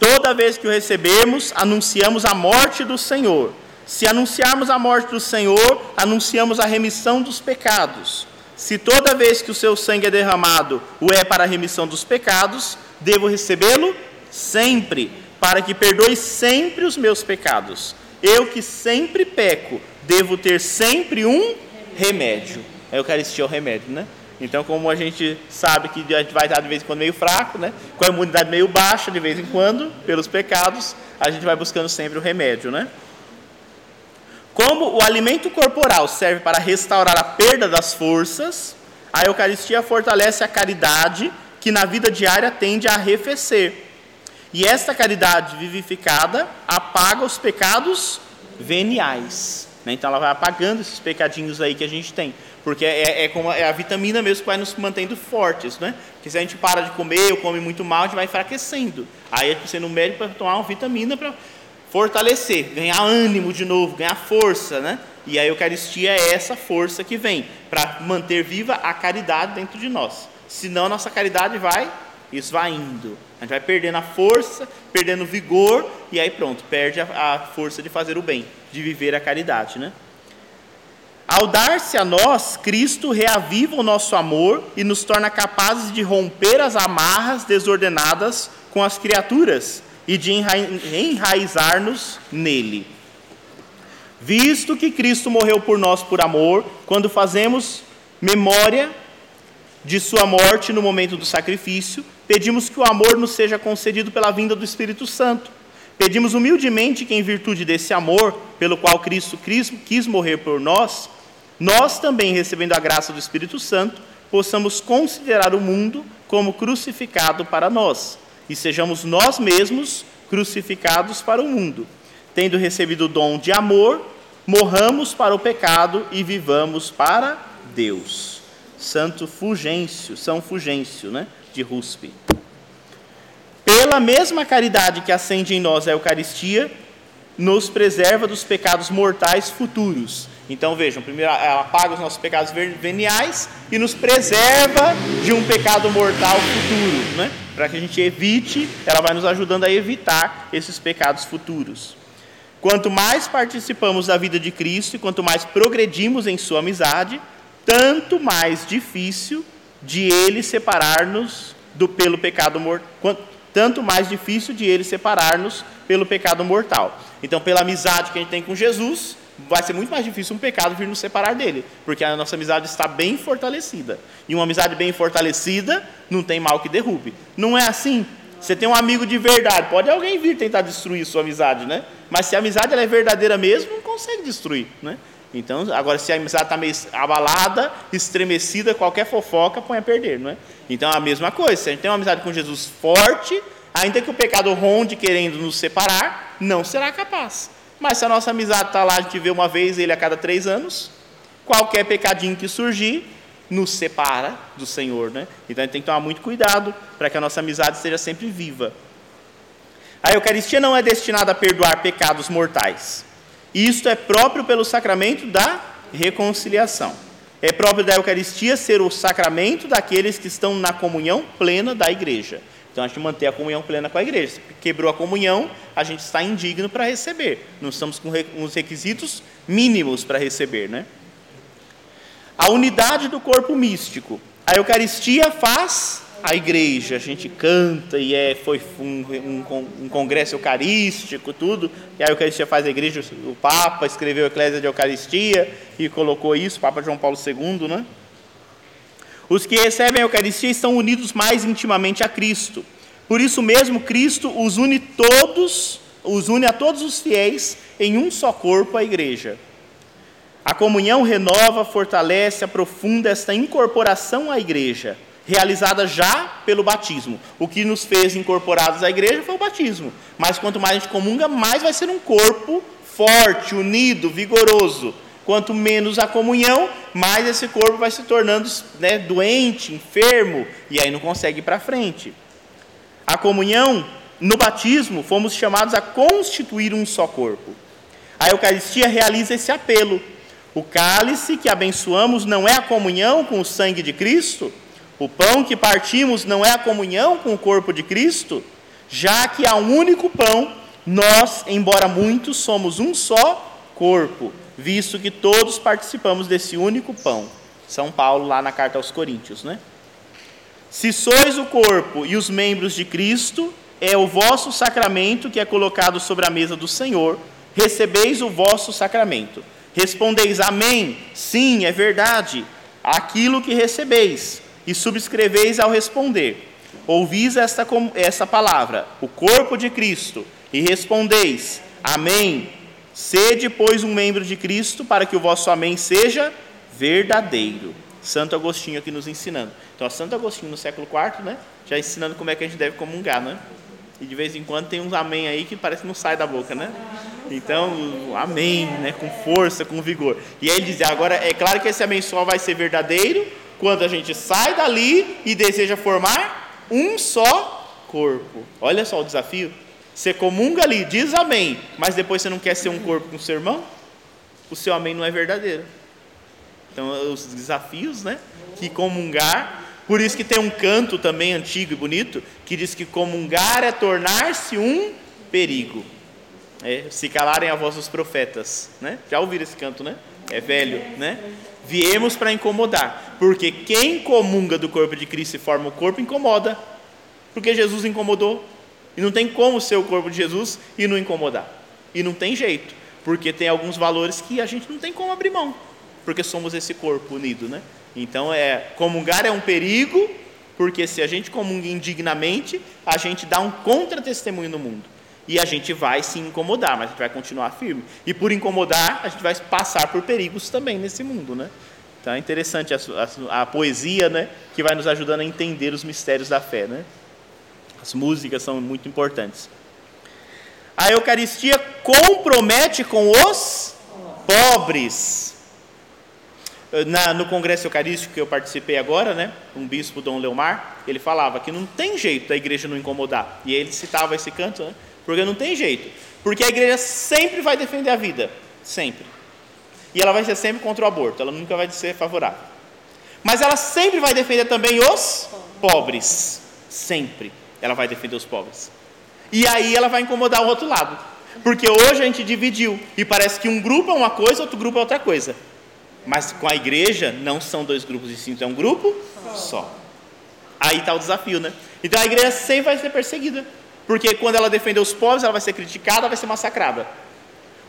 toda vez que o recebemos, anunciamos a morte do Senhor. Se anunciarmos a morte do Senhor, anunciamos a remissão dos pecados. Se toda vez que o seu sangue é derramado, o é para a remissão dos pecados, devo recebê-lo sempre, para que perdoe sempre os meus pecados. Eu que sempre peco, devo ter sempre um remédio. A Eucaristia é o remédio, né? Então, como a gente sabe que a gente vai estar de vez em quando meio fraco, né? com a imunidade meio baixa de vez em quando, pelos pecados, a gente vai buscando sempre o remédio, né? Como o alimento corporal serve para restaurar a perda das forças, a Eucaristia fortalece a caridade que na vida diária tende a arrefecer. E esta caridade vivificada apaga os pecados veniais. Né? Então ela vai apagando esses pecadinhos aí que a gente tem. Porque é, é, como, é a vitamina mesmo que vai nos mantendo fortes, né? Porque se a gente para de comer ou come muito mal, a gente vai enfraquecendo. Aí a gente precisa ir no médico para tomar uma vitamina para fortalecer, ganhar ânimo de novo, ganhar força, né? E a Eucaristia é essa força que vem para manter viva a caridade dentro de nós. Senão a nossa caridade vai esvaindo. A gente vai perdendo a força, perdendo o vigor, e aí pronto, perde a, a força de fazer o bem, de viver a caridade, né? Ao dar-se a nós, Cristo reaviva o nosso amor e nos torna capazes de romper as amarras desordenadas com as criaturas e de enraizar-nos nele. Visto que Cristo morreu por nós por amor, quando fazemos memória de sua morte no momento do sacrifício, pedimos que o amor nos seja concedido pela vinda do Espírito Santo. Pedimos humildemente que, em virtude desse amor, pelo qual Cristo quis morrer por nós, nós também, recebendo a graça do Espírito Santo, possamos considerar o mundo como crucificado para nós e sejamos nós mesmos crucificados para o mundo. Tendo recebido o dom de amor, morramos para o pecado e vivamos para Deus. Santo Fulgêncio, São Fulgêncio, né, de Ruspe. Pela mesma caridade que acende em nós a Eucaristia, nos preserva dos pecados mortais futuros. Então vejam, primeiro ela apaga os nossos pecados veniais e nos preserva de um pecado mortal futuro, né? Para que a gente evite, ela vai nos ajudando a evitar esses pecados futuros. Quanto mais participamos da vida de Cristo e quanto mais progredimos em sua amizade, tanto mais difícil de ele separar-nos do pelo pecado mortal, tanto mais difícil de ele separar-nos pelo pecado mortal. Então, pela amizade que a gente tem com Jesus, vai ser muito mais difícil um pecado vir nos separar dele, porque a nossa amizade está bem fortalecida. E uma amizade bem fortalecida não tem mal que derrube. Não é assim? Você tem um amigo de verdade, pode alguém vir tentar destruir sua amizade, né? Mas se a amizade ela é verdadeira mesmo, não consegue destruir, né? Então, agora, se a amizade está meio abalada, estremecida, qualquer fofoca põe a perder, não é? Então, é a mesma coisa. Se a gente tem uma amizade com Jesus forte, ainda que o pecado ronde querendo nos separar, não será capaz. Mas se a nossa amizade está lá, a gente vê uma vez ele a cada três anos, qualquer pecadinho que surgir, nos separa do Senhor, né? Então a gente tem que tomar muito cuidado para que a nossa amizade esteja sempre viva. A Eucaristia não é destinada a perdoar pecados mortais. Isto é próprio pelo sacramento da reconciliação. É próprio da Eucaristia ser o sacramento daqueles que estão na comunhão plena da igreja. Então a gente manter a comunhão plena com a igreja. Se quebrou a comunhão, a gente está indigno para receber. Não estamos com os requisitos mínimos para receber, né? A unidade do corpo místico. A Eucaristia faz a igreja, a gente canta e é, foi um, um, um, congresso eucarístico, tudo, e a Eucaristia faz a igreja, o Papa escreveu a Eclésia de Eucaristia e colocou isso, Papa João Paulo II, né? Os que recebem a Eucaristia estão unidos mais intimamente a Cristo. Por isso mesmo, Cristo os une todos, os une a todos os fiéis em um só corpo, a igreja. A comunhão renova, fortalece, aprofunda esta incorporação à igreja, realizada já pelo batismo. O que nos fez incorporados à igreja foi o batismo. Mas quanto mais a gente comunga, mais vai ser um corpo forte, unido, vigoroso. Quanto menos a comunhão, mais esse corpo vai se tornando né, doente, enfermo, e aí não consegue ir para frente. A comunhão, no batismo, fomos chamados a constituir um só corpo. A Eucaristia realiza esse apelo. O cálice que abençoamos não é a comunhão com o sangue de Cristo? O pão que partimos não é a comunhão com o corpo de Cristo? Já que há um único pão, nós, embora muitos, somos um só corpo visto que todos participamos desse único pão. São Paulo, lá na carta aos Coríntios, né? Se sois o corpo e os membros de Cristo, é o vosso sacramento que é colocado sobre a mesa do Senhor, recebeis o vosso sacramento. Respondeis amém, sim, é verdade, aquilo que recebeis, e subscreveis ao responder. Ouvis esta, esta palavra, o corpo de Cristo, e respondeis amém, Sede, pois, um membro de Cristo, para que o vosso amém seja verdadeiro. Santo Agostinho aqui nos ensinando. Então, Santo Agostinho no século IV, né? Já ensinando como é que a gente deve comungar, né? E de vez em quando tem uns amém aí que parece que não sai da boca, né? Então, amém, né? Com força, com vigor. E aí ele dizia, agora é claro que esse amém só vai ser verdadeiro quando a gente sai dali e deseja formar um só corpo. Olha só o desafio. Você comunga ali, diz amém, mas depois você não quer ser um corpo com seu irmão? O seu amém não é verdadeiro. Então, os desafios, né? Que comungar. Por isso que tem um canto também antigo e bonito que diz que comungar é tornar-se um perigo. É, se calarem a voz dos profetas, né? Já ouviram esse canto, né? É velho, né? Viemos para incomodar, porque quem comunga do corpo de Cristo e forma o corpo incomoda, porque Jesus incomodou. E não tem como ser o corpo de Jesus e não incomodar. E não tem jeito, porque tem alguns valores que a gente não tem como abrir mão. porque somos esse corpo unido, né? Então, é, comungar é um perigo, porque se a gente comunga indignamente, a gente dá um contra-testemunho no mundo. E a gente vai se incomodar, mas a gente vai continuar firme. E por incomodar, a gente vai passar por perigos também nesse mundo, né? Então é interessante a, a, a, poesia, né, que vai nos ajudando a entender os mistérios da fé, né? As músicas são muito importantes. A Eucaristia compromete com os pobres. Na, no congresso eucarístico que eu participei agora, né, um bispo Dom Leomar, ele falava que não tem jeito da igreja não incomodar. E ele citava esse canto, né, porque não tem jeito. Porque a igreja sempre vai defender a vida, sempre. E ela vai ser sempre contra o aborto, ela nunca vai ser favorável. Mas ela sempre vai defender também os pobres. Sempre ela vai defender os pobres. E aí ela vai incomodar o outro lado. Porque hoje a gente dividiu. E parece que um grupo é uma coisa, outro grupo é outra coisa. Mas com a igreja não são dois grupos distintos, é um grupo só. Aí está o desafio, né? Então a igreja sempre vai ser perseguida. Porque quando ela defender os pobres, ela vai ser criticada, vai ser massacrada.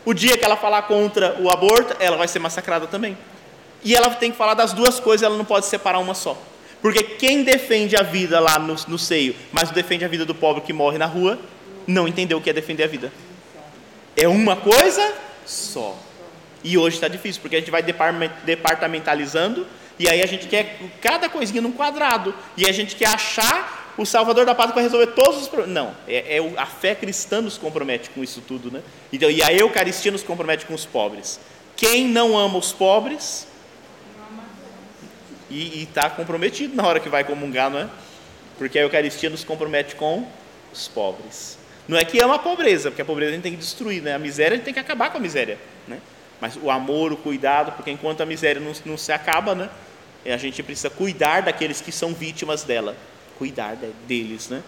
O dia que ela falar contra o aborto, ela vai ser massacrada também. E ela tem que falar das duas coisas, ela não pode separar uma só. Porque quem defende a vida lá no, no seio, mas defende a vida do pobre que morre na rua, não entendeu o que é defender a vida. É uma coisa só. E hoje está difícil, porque a gente vai departamentalizando e aí a gente quer cada coisinha num quadrado. E a gente quer achar o Salvador da Pátria vai resolver todos os problemas. Não, é, é, a fé cristã nos compromete com isso tudo, né? Então, e a Eucaristia nos compromete com os pobres. Quem não ama os pobres e está comprometido na hora que vai comungar, não é? Porque a Eucaristia nos compromete com os pobres. Não é que ama a pobreza, porque a pobreza a gente tem que destruir, né? A miséria a gente tem que acabar com a miséria, né? Mas o amor, o cuidado, porque enquanto a miséria não, não se acaba, né? A gente precisa cuidar daqueles que são vítimas dela cuidar deles, né?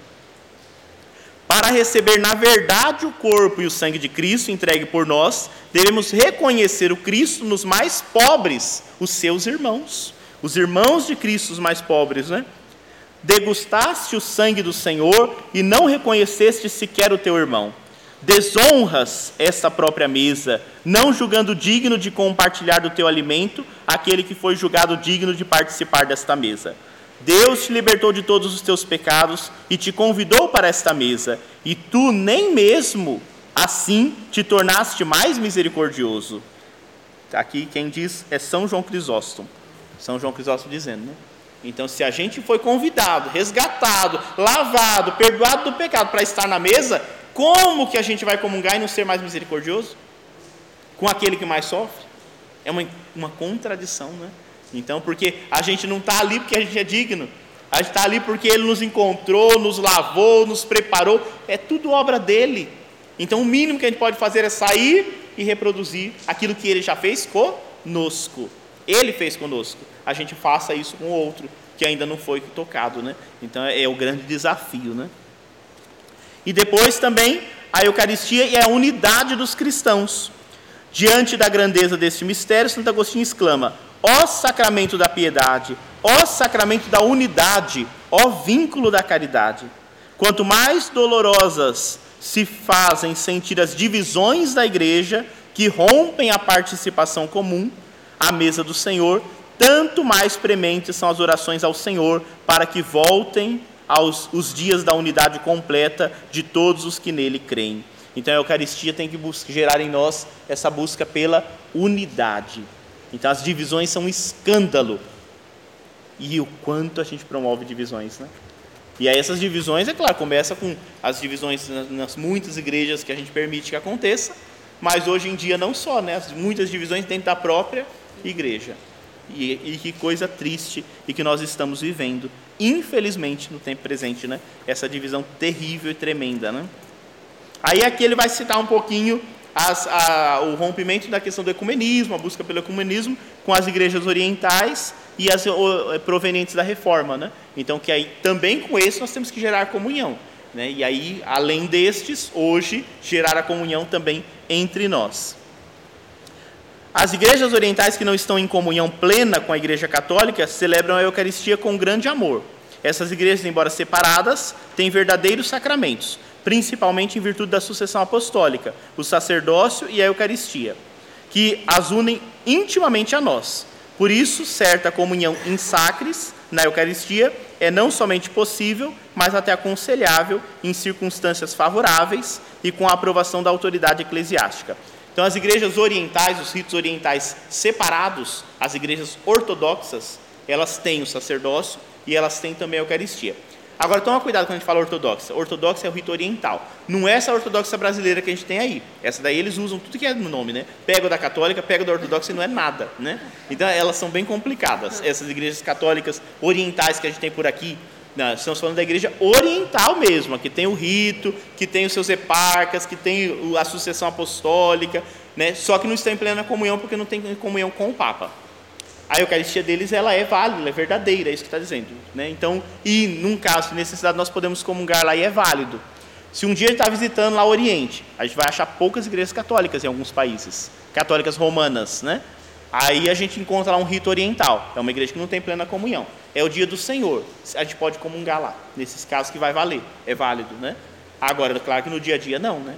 Para receber na verdade o corpo e o sangue de Cristo entregue por nós, devemos reconhecer o Cristo nos mais pobres, os seus irmãos, os irmãos de Cristo, os mais pobres, né? Degustaste o sangue do Senhor e não reconheceste sequer o teu irmão. Desonras esta própria mesa, não julgando digno de compartilhar do teu alimento aquele que foi julgado digno de participar desta mesa. Deus te libertou de todos os teus pecados e te convidou para esta mesa, e tu nem mesmo assim te tornaste mais misericordioso. Aqui quem diz é São João Crisóstomo. São João Crisóstomo dizendo, né? Então, se a gente foi convidado, resgatado, lavado, perdoado do pecado para estar na mesa, como que a gente vai comungar e não ser mais misericordioso? Com aquele que mais sofre? É uma, uma contradição, né? Então, porque a gente não está ali porque a gente é digno, a gente está ali porque Ele nos encontrou, nos lavou, nos preparou, é tudo obra dele. Então, o mínimo que a gente pode fazer é sair e reproduzir aquilo que Ele já fez conosco. Ele fez conosco. A gente faça isso com o outro que ainda não foi tocado, né? Então, é o grande desafio, né? E depois também a Eucaristia e a unidade dos cristãos. Diante da grandeza deste mistério, Santo Agostinho exclama: ó sacramento da piedade, ó sacramento da unidade, ó vínculo da caridade. Quanto mais dolorosas se fazem sentir as divisões da igreja que rompem a participação comum à mesa do Senhor, tanto mais prementes são as orações ao Senhor para que voltem aos os dias da unidade completa de todos os que nele creem. Então a Eucaristia tem que buscar, gerar em nós essa busca pela unidade. Então as divisões são um escândalo. E o quanto a gente promove divisões, né? E aí essas divisões, é claro, começa com as divisões nas muitas igrejas que a gente permite que aconteça, mas hoje em dia não só, né? Muitas divisões dentro da própria igreja. E, e, que coisa triste e que nós estamos vivendo, infelizmente, no tempo presente, né? Essa divisão terrível e tremenda, né? Aí aqui ele vai citar um pouquinho as, a, o rompimento da questão do ecumenismo, a busca pelo ecumenismo com as igrejas orientais e as o, é, provenientes da reforma. Né? Então, que aí também com esse nós temos que gerar comunhão. Né? E aí, além destes, hoje, gerar a comunhão também entre nós. As igrejas orientais que não estão em comunhão plena com a Igreja Católica celebram a Eucaristia com grande amor. Essas igrejas, embora separadas, têm verdadeiros sacramentos, principalmente em virtude da sucessão apostólica, o sacerdócio e a Eucaristia. que as unem intimamente a nós. Por isso, certa comunhão em sacres, na Eucaristia, é não somente possível, mas até aconselhável em circunstâncias favoráveis e com a aprovação da autoridade eclesiástica. Então, as igrejas orientais, os ritos orientais separados, as igrejas ortodoxas, elas têm o sacerdócio e elas têm também a Eucaristia. Agora, toma cuidado quando a gente fala ortodoxa. Ortodoxa é o rito oriental. Não é essa ortodoxa brasileira que a gente tem aí. Essa daí eles usam tudo que é no nome, né? Pega da católica, pega da ortodoxa e não é nada, né? Então, elas são bem complicadas. Essas igrejas católicas orientais que a gente tem por aqui, não, estamos falando da igreja oriental mesmo, que tem o rito, que tem os seus eparcas, que tem a sucessão apostólica, né? só que não está em plena comunhão porque não tem comunhão com o Papa a Eucaristia deles ela é válida, é verdadeira, é isso que está dizendo. Né? Então, e num caso de necessidade, nós podemos comungar lá e é válido. Se um dia ele está visitando lá o Oriente, a gente vai achar poucas igrejas católicas em alguns países, católicas romanas, né? Aí a gente encontra lá um rito oriental, é uma igreja que não tem plena comunhão. É o dia do Senhor, a gente pode comungar lá, nesses casos que vai valer, é válido, né? Agora, claro que no dia a dia não, né?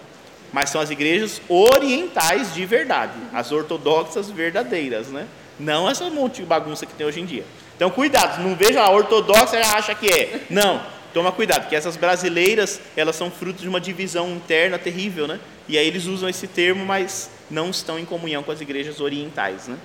Mas são as igrejas orientais de verdade, as ortodoxas verdadeiras, né? Não essa monte de bagunça que tem hoje em dia. Então, cuidado, não veja a ortodoxa e acha que é. Não, toma cuidado, porque essas brasileiras, elas são fruto de uma divisão interna terrível, né? E aí eles usam esse termo, mas não estão em comunhão com as igrejas orientais, né?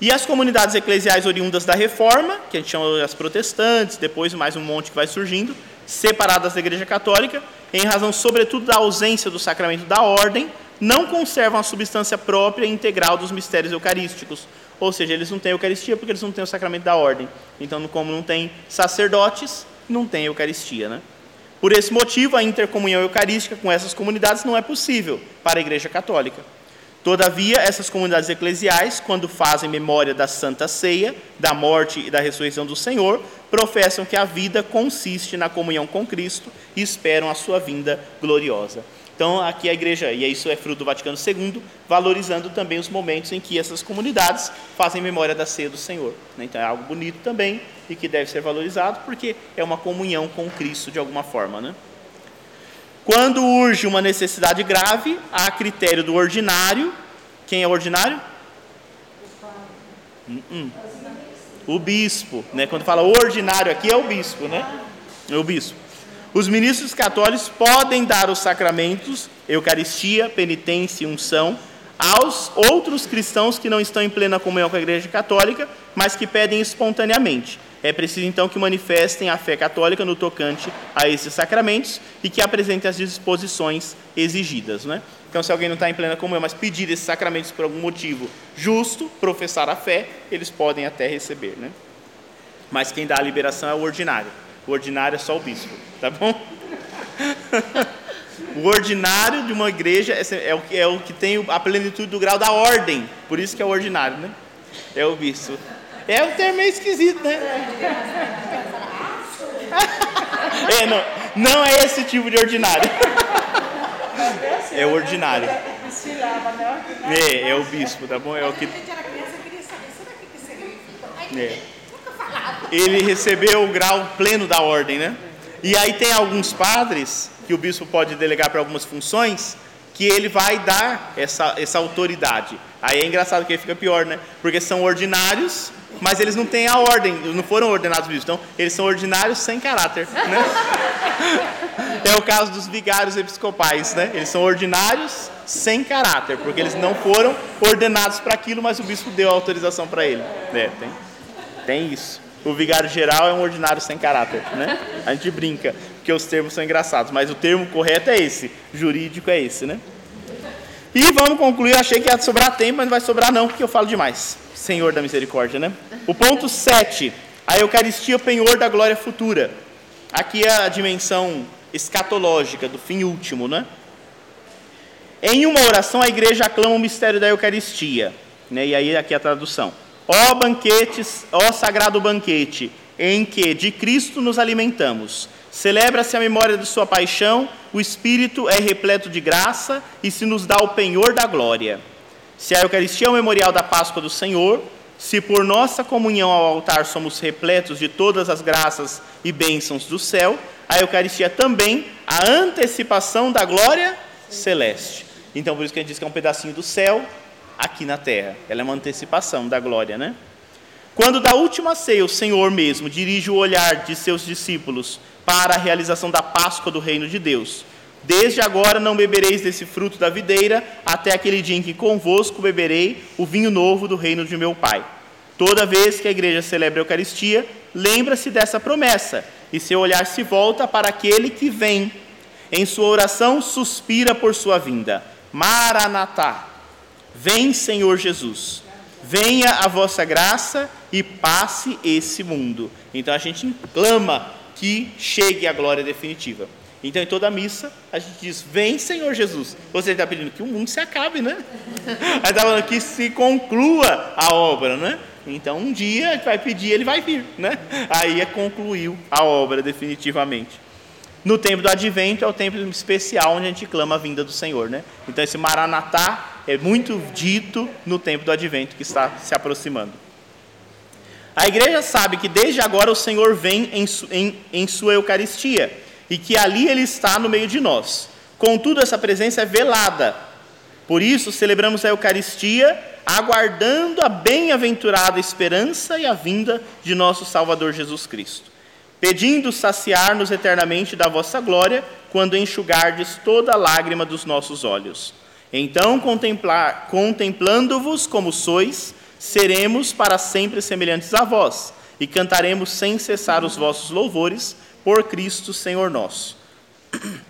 E as comunidades eclesiais oriundas da reforma, que a gente chama as protestantes, depois mais um monte que vai surgindo, separadas da igreja católica, em razão sobretudo da ausência do sacramento da ordem, não conservam a substância própria e integral dos mistérios eucarísticos. Ou seja, eles não têm Eucaristia porque eles não têm o sacramento da ordem. Então, como não tem sacerdotes, não tem Eucaristia. Né? Por esse motivo, a intercomunhão eucarística com essas comunidades não é possível para a Igreja Católica. Todavia, essas comunidades eclesiais, quando fazem memória da Santa Ceia, da morte e da ressurreição do Senhor, professam que a vida consiste na comunhão com Cristo e esperam a sua vinda gloriosa. Então, aqui a igreja, e isso é fruto do Vaticano II, valorizando também os momentos em que essas comunidades fazem memória da ceia do Senhor. Né? Então, é algo bonito também e que deve ser valorizado, porque é uma comunhão com Cristo de alguma forma. Né? Quando urge uma necessidade grave, há critério do ordinário. Quem é o ordinário? Uh -uh. O bispo. Né? Quando fala ordinário aqui, é o bispo. Né? É o bispo. Os ministros católicos podem dar os sacramentos, Eucaristia, penitência e unção, aos outros cristãos que não estão em plena comunhão com a Igreja Católica, mas que pedem espontaneamente. É preciso então que manifestem a fé católica no tocante a esses sacramentos e que apresentem as disposições exigidas. Né? Então, se alguém não está em plena comunhão, mas pedir esses sacramentos por algum motivo justo, professar a fé, eles podem até receber. Né? Mas quem dá a liberação é o ordinário. O ordinário é só o bispo, tá bom? o ordinário de uma igreja é, é o, é o que tem a plenitude do grau da ordem, por isso que é o ordinário, né? É o bispo. É um termo meio esquisito, né? é, não, não é esse tipo de ordinário. é o ordinário. É, é o bispo, tá bom? É o que. É ele recebeu o grau pleno da ordem, né? E aí tem alguns padres que o bispo pode delegar para algumas funções que ele vai dar essa, essa autoridade. Aí é engraçado que fica pior, né? Porque são ordinários, mas eles não têm a ordem, não foram ordenados bispos, então eles são ordinários sem caráter, né? É o caso dos vigários episcopais, né? Eles são ordinários sem caráter, porque eles não foram ordenados para aquilo, mas o bispo deu a autorização para ele. É, tem, tem isso o vigário geral é um ordinário sem caráter, né? A gente brinca, porque os termos são engraçados, mas o termo correto é esse, jurídico é esse, né? E vamos concluir, achei que ia sobrar tempo, mas não vai sobrar não, porque eu falo demais. Senhor da misericórdia, né? O ponto 7, a Eucaristia, penhor da glória futura. Aqui é a dimensão escatológica do fim último, né? Em uma oração, a igreja aclama o mistério da Eucaristia, né? E aí aqui a tradução. Ó banquetes, ó sagrado banquete, em que de Cristo nos alimentamos. Celebra-se a memória de sua paixão, o Espírito é repleto de graça e se nos dá o penhor da glória. Se a Eucaristia é o memorial da Páscoa do Senhor, se por nossa comunhão ao altar somos repletos de todas as graças e bênçãos do céu, a Eucaristia é também a antecipação da glória celeste. Então, por isso que a gente diz que é um pedacinho do céu aqui na terra. Ela é uma antecipação da glória, né? Quando da última ceia o Senhor mesmo dirige o olhar de seus discípulos para a realização da Páscoa do reino de Deus. Desde agora não bebereis desse fruto da videira, até aquele dia em que convosco beberei o vinho novo do reino de meu Pai. Toda vez que a igreja celebra a Eucaristia, lembra-se dessa promessa, e seu olhar se volta para aquele que vem. Em sua oração, suspira por sua vinda. Maranatá. Vem, Senhor Jesus. Venha a vossa graça e passe esse mundo. Então a gente clama que chegue a glória definitiva. Então, em toda a missa, a gente diz: Vem, Senhor Jesus. Você está pedindo que o mundo se acabe, né? Aí está falando que se conclua a obra, né? Então, um dia a gente vai pedir, ele vai vir, né? Aí é concluiu a obra definitivamente. No tempo do advento é o tempo especial onde a gente clama a vinda do Senhor, né? Então, esse Maranatá é muito dito no tempo do advento que está se aproximando. A igreja sabe que desde agora o Senhor vem em, em, em sua Eucaristia e que ali ele está no meio de nós. Contudo, essa presença é velada. Por isso, celebramos a Eucaristia, aguardando a bem-aventurada esperança e a vinda de nosso Salvador Jesus Cristo, pedindo saciar-nos eternamente da vossa glória, quando enxugardes toda lágrima dos nossos olhos. Então, contemplando-vos como sois, seremos para sempre semelhantes a vós, e cantaremos sem cessar os vossos louvores por Cristo Senhor nosso.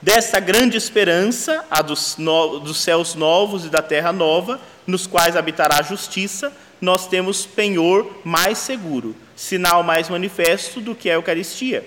Dessa grande esperança, a dos, no, dos céus novos e da terra nova, nos quais habitará a justiça, nós temos penhor mais seguro, sinal mais manifesto do que a Eucaristia.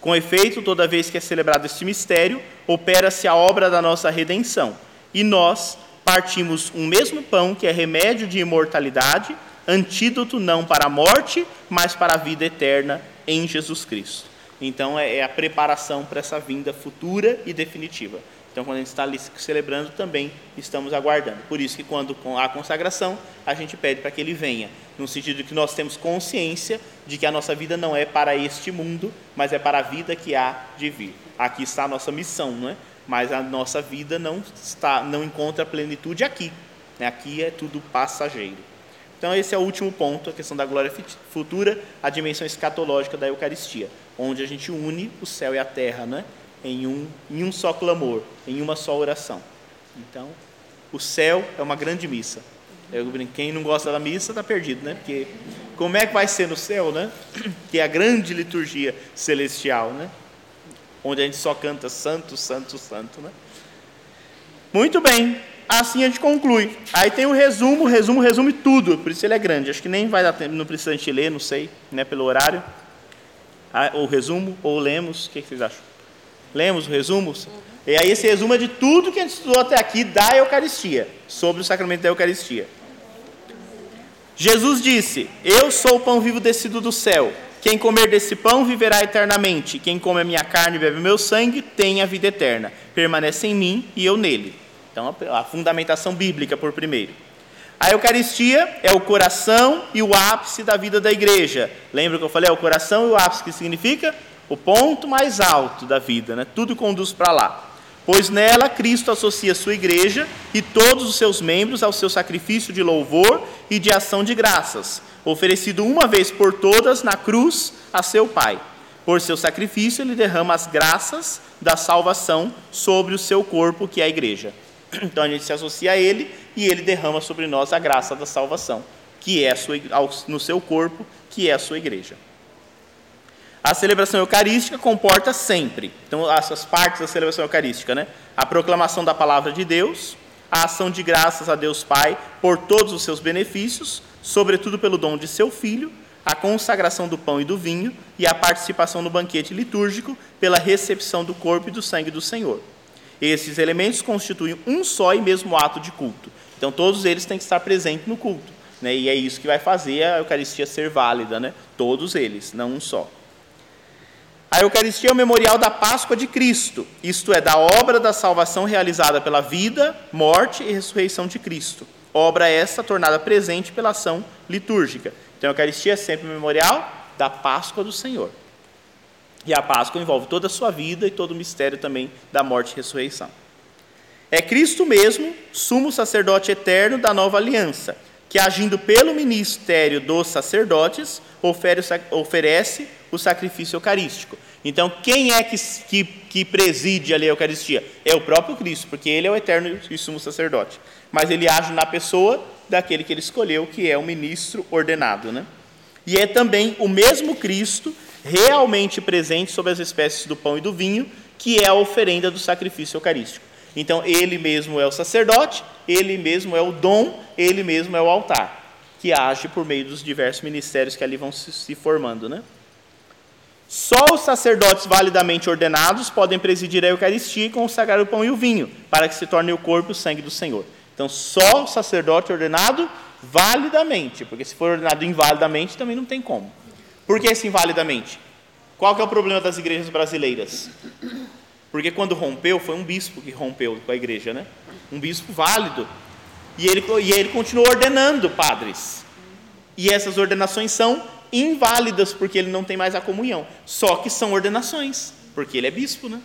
Com efeito, toda vez que é celebrado este mistério, opera-se a obra da nossa redenção, e nós partimos um mesmo pão que é remédio de imortalidade, antídoto não para a morte, mas para a vida eterna em Jesus Cristo. Então é, é a preparação para essa vinda futura e definitiva. Então, quando a gente está ali celebrando, também estamos aguardando. Por isso que quando há consagração, a gente pede para que ele venha, no sentido que nós temos consciência de que a nossa vida não é para este mundo, mas é para a vida que há de vir. Aqui está a nossa missão, não é? Mas a nossa vida não está, não encontra plenitude aqui. Né? Aqui é tudo passageiro. Então, esse é o último ponto, a questão da glória futura, a dimensão escatológica da Eucaristia, onde a gente une o céu e a terra né, em, um, em um só clamor, em uma só oração. Então, o céu é uma grande missa. Eu, quem não gosta da missa está perdido, né? Porque como é que vai ser no céu, né? Que é a grande liturgia celestial, né? Onde a gente só canta santo, santo, santo, né? Muito bem assim a gente conclui. Aí tem o resumo, o resumo resume tudo, por isso ele é grande. Acho que nem vai dar tempo, não precisa a gente ler, não sei, né, pelo horário. Ah, ou resumo, ou lemos, o que, vocês acham? Lemos o resumo? E aí esse resumo é de tudo que a gente estudou até aqui da Eucaristia, sobre o sacramento da Eucaristia. Jesus disse: Eu sou o pão vivo descido do céu. Quem comer desse pão viverá eternamente. Quem come a minha carne e bebe meu sangue tem a vida eterna. Permanece em mim e eu nele. Então, a fundamentação bíblica por primeiro. A Eucaristia é o coração e o ápice da vida da igreja. Lembra que eu falei? É o coração e o ápice, que significa? O ponto mais alto da vida, né? tudo conduz para lá. Pois nela Cristo associa sua igreja e todos os seus membros ao seu sacrifício de louvor e de ação de graças, oferecido uma vez por todas na cruz a seu Pai. Por seu sacrifício, ele derrama as graças da salvação sobre o seu corpo, que é a igreja. Então a gente se associa a Ele e Ele derrama sobre nós a graça da salvação, que é sua, no seu corpo, que é a sua igreja. A celebração eucarística comporta sempre, então essas partes da celebração eucarística, né? A proclamação da palavra de Deus, a ação de graças a Deus Pai por todos os seus benefícios, sobretudo pelo dom de seu Filho, a consagração do pão e do vinho e a participação no banquete litúrgico pela recepção do corpo e do sangue do Senhor. Esses elementos constituem um só e mesmo ato de culto. Então, todos eles têm que estar presentes no culto. Né? E é isso que vai fazer a Eucaristia ser válida, né? todos eles, não um só. A Eucaristia é o memorial da Páscoa de Cristo, isto é, da obra da salvação realizada pela vida, morte e ressurreição de Cristo. Obra essa tornada presente pela ação litúrgica. Então, a Eucaristia é sempre o memorial da Páscoa do Senhor. E a Páscoa envolve toda a sua vida e todo o mistério também da morte e ressurreição. É Cristo mesmo, sumo sacerdote eterno da nova aliança, que agindo pelo ministério dos sacerdotes, oferece o sacrifício eucarístico. Então, quem é que, que, que, preside ali a Eucaristia? É o próprio Cristo, porque ele é o eterno e sumo sacerdote. Mas ele age na pessoa daquele que ele escolheu, que é o ministro ordenado. Né? E é também o mesmo Cristo realmente presente sobre as espécies do pão e do vinho, que é a oferenda do sacrifício eucarístico. Então, ele mesmo é o sacerdote, ele mesmo é o dom, ele mesmo é o altar, que age por meio dos diversos ministérios que ali vão se formando. Né? Só os sacerdotes validamente ordenados podem presidir a Eucaristia e consagrar o pão e o vinho, para que se torne o corpo e o sangue do Senhor. Então, só o sacerdote ordenado validamente, porque se for ordenado invalidamente, também não tem como. Por que esse invalidamente? Qual que é o problema das igrejas brasileiras? Porque quando rompeu, foi um bispo que rompeu com a igreja, né? Um bispo válido. E ele, e ele continuou ordenando padres. E essas ordenações são inválidas porque ele não tem mais a comunhão. Só que são ordenações, porque ele é bispo, né?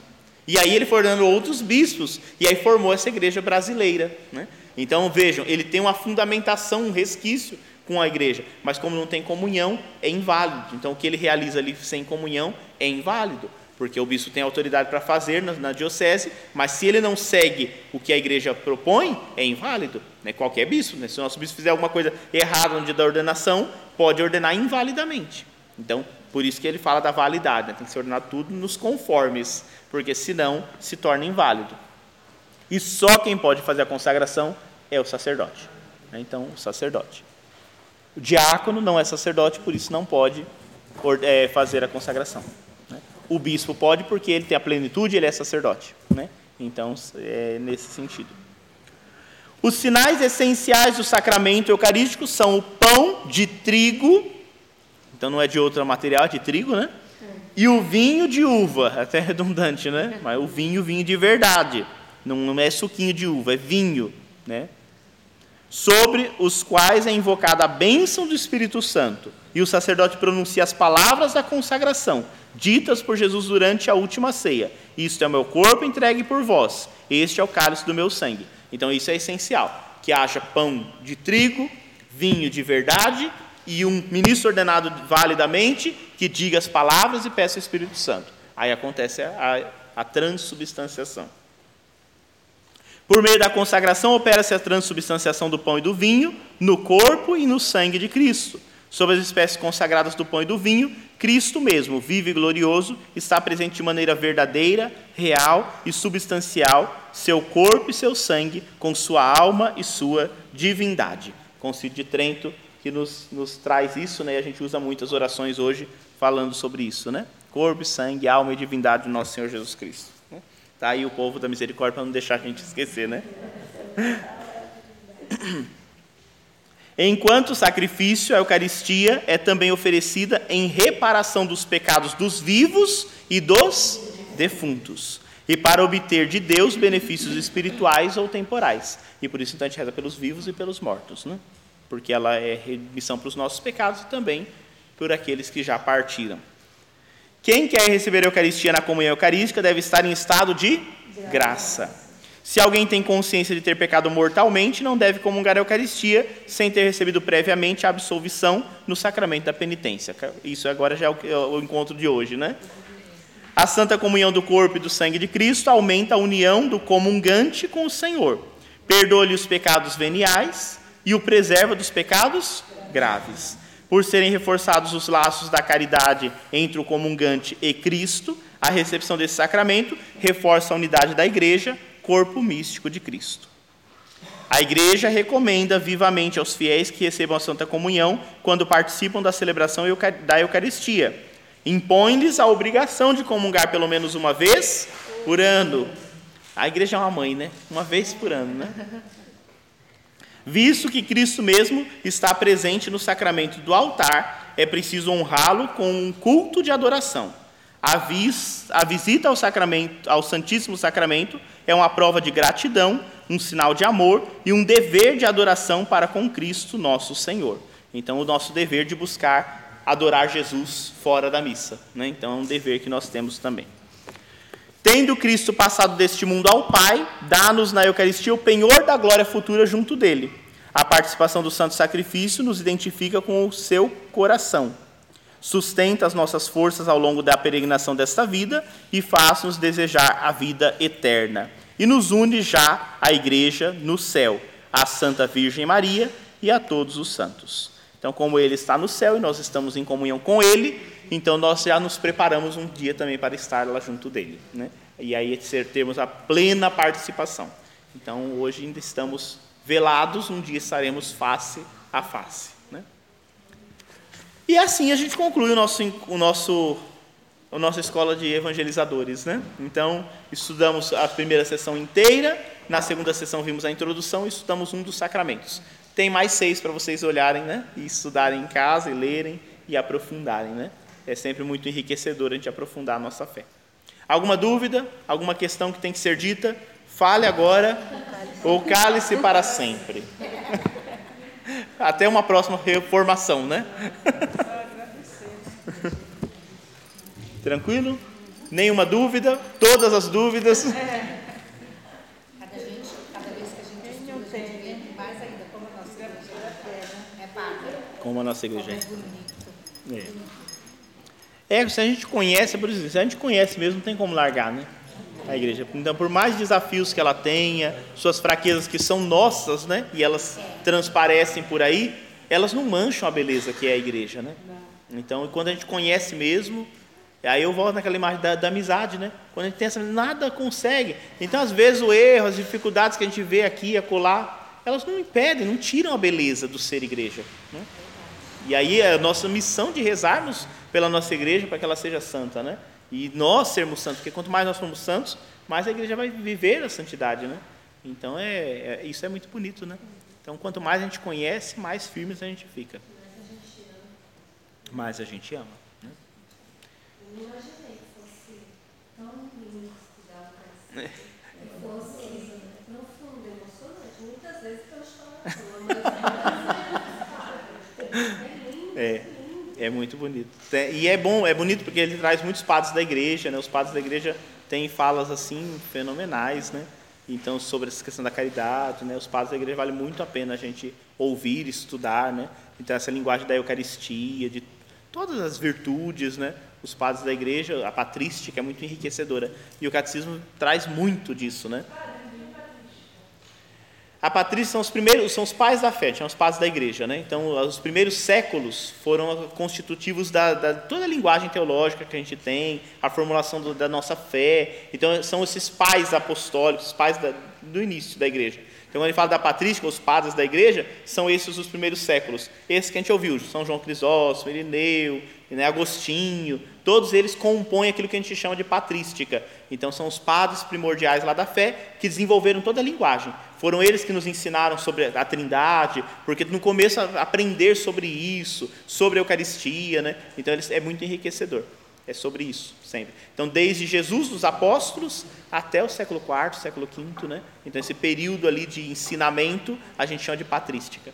E aí ele foi ordenando outros bispos e aí formou essa igreja brasileira, né? Então vejam, ele tem uma fundamentação, um resquício com a igreja, mas como não tem comunhão, é inválido. Então o que ele realiza ali sem comunhão é inválido, porque o bispo tem autoridade para fazer na, na, diocese, mas se ele não segue o que a igreja propõe, é inválido. Né? Qualquer bispo, né? se o nosso bispo fizer alguma coisa errada no dia da ordenação, pode ordenar invalidamente. Então, por isso que ele fala da validade, né? tem que ser ordenado tudo nos conformes, porque senão se torna inválido. E só quem pode fazer a consagração é o sacerdote. Né? Então, o sacerdote. O diácono não é sacerdote, por isso não pode é, fazer a consagração. Né? O bispo pode, porque ele tem a plenitude, ele é sacerdote. Né? Então, é nesse sentido. Os sinais essenciais do sacramento eucarístico são o pão de trigo, então não é de outro material, é de trigo, né? E o vinho de uva, até redundante, né? Mas o vinho, vinho de verdade, não é suquinho de uva, é vinho, né? Sobre os quais é invocada a bênção do Espírito Santo, e o sacerdote pronuncia as palavras da consagração, ditas por Jesus durante a última ceia. Isto é o meu corpo entregue por vós, este é o cálice do meu sangue. Então isso é essencial, que haja pão de trigo, vinho de verdade e um ministro ordenado validamente que diga as palavras e peça o Espírito Santo. Aí acontece a, a, a transubstanciação. Por meio da consagração opera-se a transubstanciação do pão e do vinho no corpo e no sangue de Cristo. Sobre as espécies consagradas do pão e do vinho, Cristo mesmo, vivo e glorioso, está presente de maneira verdadeira, real e substancial, seu corpo e seu sangue, com sua alma e sua divindade. Concílio de Trento, que nos, nos traz isso, né? e a gente usa muitas orações hoje falando sobre isso. Né? Corpo, sangue, alma e divindade do nosso Senhor Jesus Cristo. Está aí o povo da misericórdia para não deixar a gente esquecer, né? Enquanto o sacrifício, a Eucaristia, é também oferecida em reparação dos pecados dos vivos e dos defuntos, e para obter de Deus benefícios espirituais ou temporais. E por isso então a gente reza pelos vivos e pelos mortos, né? porque ela é remissão para os nossos pecados e também por aqueles que já partiram. Quem quer receber a Eucaristia na comunhão eucarística deve estar em estado de graça. Se alguém tem consciência de ter pecado mortalmente, não deve comungar a Eucaristia sem ter recebido previamente a absolvição no sacramento da penitência. Isso agora já é o é encontro de hoje, né? A santa comunhão do corpo e do sangue de Cristo aumenta a união do comungante com o Senhor. Perdoa-lhe os pecados veniais e o preserva dos pecados graves. Por serem reforçados os laços da caridade entre o comungante e Cristo, a recepção desse sacramento reforça a unidade da igreja, corpo místico de Cristo. A igreja recomenda vivamente aos fiéis que recebam a Santa Comunhão quando participam da celebração da Eucaristia. Impõe-lhes a obrigação de comungar pelo menos uma vez por ano. A igreja é uma mãe, né? Uma vez por ano, né? Visto que Cristo mesmo está presente no sacramento do altar, é preciso honrá-lo com um culto de adoração. A, vis, a visita ao, sacramento, ao Santíssimo Sacramento é uma prova de gratidão, um sinal de amor e um dever de adoração para com Cristo, nosso Senhor. Então, o nosso dever de buscar adorar Jesus fora da missa. Né? Então, é um dever que nós temos também. Tendo Cristo passado deste mundo ao Pai, dá-nos na Eucaristia o penhor da glória futura junto dele. A participação do santo sacrifício nos identifica com o seu coração. Sustenta as nossas forças ao longo da peregrinação desta vida e faz-nos desejar a vida eterna. E nos une já à Igreja no céu, à Santa Virgem Maria e a todos os santos. Então, como Ele está no céu e nós estamos em comunhão com Ele, então nós já nos preparamos um dia também para estar lá junto dele. Né? E aí termos a plena participação. Então, hoje ainda estamos velados, um dia estaremos face a face. E assim a gente conclui o nosso, o nosso, a nossa escola de evangelizadores. Né? Então, estudamos a primeira sessão inteira, na segunda sessão vimos a introdução e estudamos um dos sacramentos. Tem mais seis para vocês olharem né? e estudarem em casa e lerem e aprofundarem. Né? É sempre muito enriquecedor a gente aprofundar a nossa fé. Alguma dúvida? Alguma questão que tem que ser dita? Fale agora ou cale-se para sempre. Até uma próxima reformação, né? Tranquilo? Nenhuma dúvida? Todas as dúvidas? Cada, gente, cada vez que a gente estuda, a gente vê mais ainda como a nossa igreja é paga. Como a nossa igreja É é. É. É, se a gente conhece, por exemplo, se a gente conhece mesmo, não tem como largar, né? A igreja. Então, por mais desafios que ela tenha, suas fraquezas que são nossas, né? E elas transparecem por aí, elas não mancham a beleza que é a igreja, né? Então, quando a gente conhece mesmo, aí eu volto naquela imagem da, da amizade, né? Quando a gente tem essa, nada consegue. Então, às vezes, o erro, as dificuldades que a gente vê aqui acolá, elas não impedem, não tiram a beleza do ser igreja, né? E aí a nossa missão de rezarmos pela nossa igreja para que ela seja santa, né? E nós sermos santos, porque quanto mais nós formos santos, mais a igreja vai viver a santidade, né? Então é, é- isso é muito bonito, né? Então quanto mais a gente conhece, mais firmes a gente fica. Mais a gente ama. né? É. É muito bonito. E é bom, é bonito porque ele traz muitos padres da igreja, né? Os padres da igreja têm falas assim fenomenais, né? Então sobre essa questão da caridade, né? Os padres da igreja vale muito a pena a gente ouvir, estudar, né? Então essa linguagem da Eucaristia, de todas as virtudes, né? Os padres da igreja, a patrística é muito enriquecedora e o catecismo traz muito disso, né? A patrícia são os primeiros, são os pais da fé, são os pais da igreja, né? Então, os primeiros séculos foram constitutivos da, da toda a linguagem teológica que a gente tem, a formulação do- da nossa fé. Então, são esses pais apostólicos, os pais da- do início da igreja. Então, quando ele fala da patrística, os padres da igreja, são esses os primeiros séculos. Esses que a gente ouviu, São João Crisóstomo, Irineu, né, Agostinho, todos eles compõem aquilo que a gente chama de patrística. Então, são os padres primordiais lá da fé que desenvolveram toda a linguagem. Foram eles que nos ensinaram sobre a Trindade, porque no começo aprender sobre isso, sobre a Eucaristia, né? Então, é muito enriquecedor. É sobre isso, sempre. Então, desde Jesus, os apóstolos, até o século IV, século V, né? Então, esse período ali de ensinamento, a gente chama de patrística.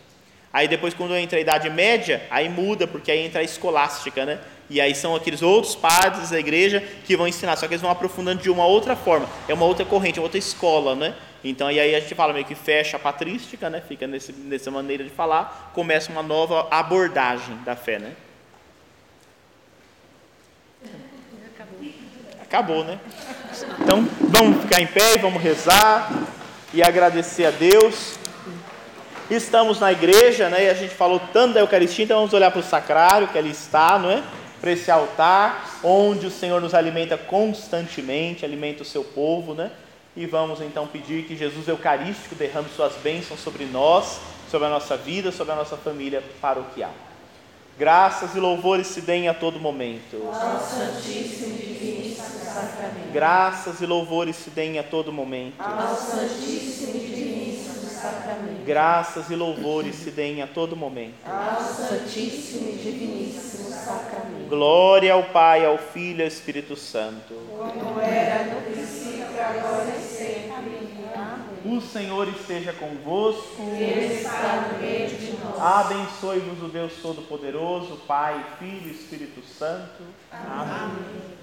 Aí depois, quando entra a Idade Média, aí muda, porque aí entra a escolástica, né? E aí são aqueles outros padres da igreja que vão ensinar, só que eles vão aprofundando de uma outra forma. É uma outra corrente, é uma outra escola, né? Então aí a gente fala meio que fecha a patrística, né? Fica nesse, nessa maneira de falar, começa uma nova abordagem da fé, né? Acabou, né? Então, vamos ficar em pé e vamos rezar e agradecer a Deus. Estamos na igreja, né? E a gente falou tanto da Eucaristia, então vamos olhar para o sacrário que ali está, não é? Para esse altar, onde o Senhor nos alimenta constantemente, alimenta o seu povo, né? E vamos então pedir que Jesus Eucarístico derrame suas bênçãos sobre nós, sobre a nossa vida, sobre a nossa família paroquial. Graças e louvores se deem a todo momento. Graças e louvores se deem a todo momento. Graças e louvores se deem a todo momento. Santíssimo e Diviníssimo Sacramento. Glória ao Pai, ao Filho e ao Espírito Santo. Como era no princípio, agora e sempre. Amém. O Senhor esteja convosco. Ele está no meio de nós. Abençoe-vos o Deus Todo-Poderoso, Pai, Filho e Espírito Santo. Amém.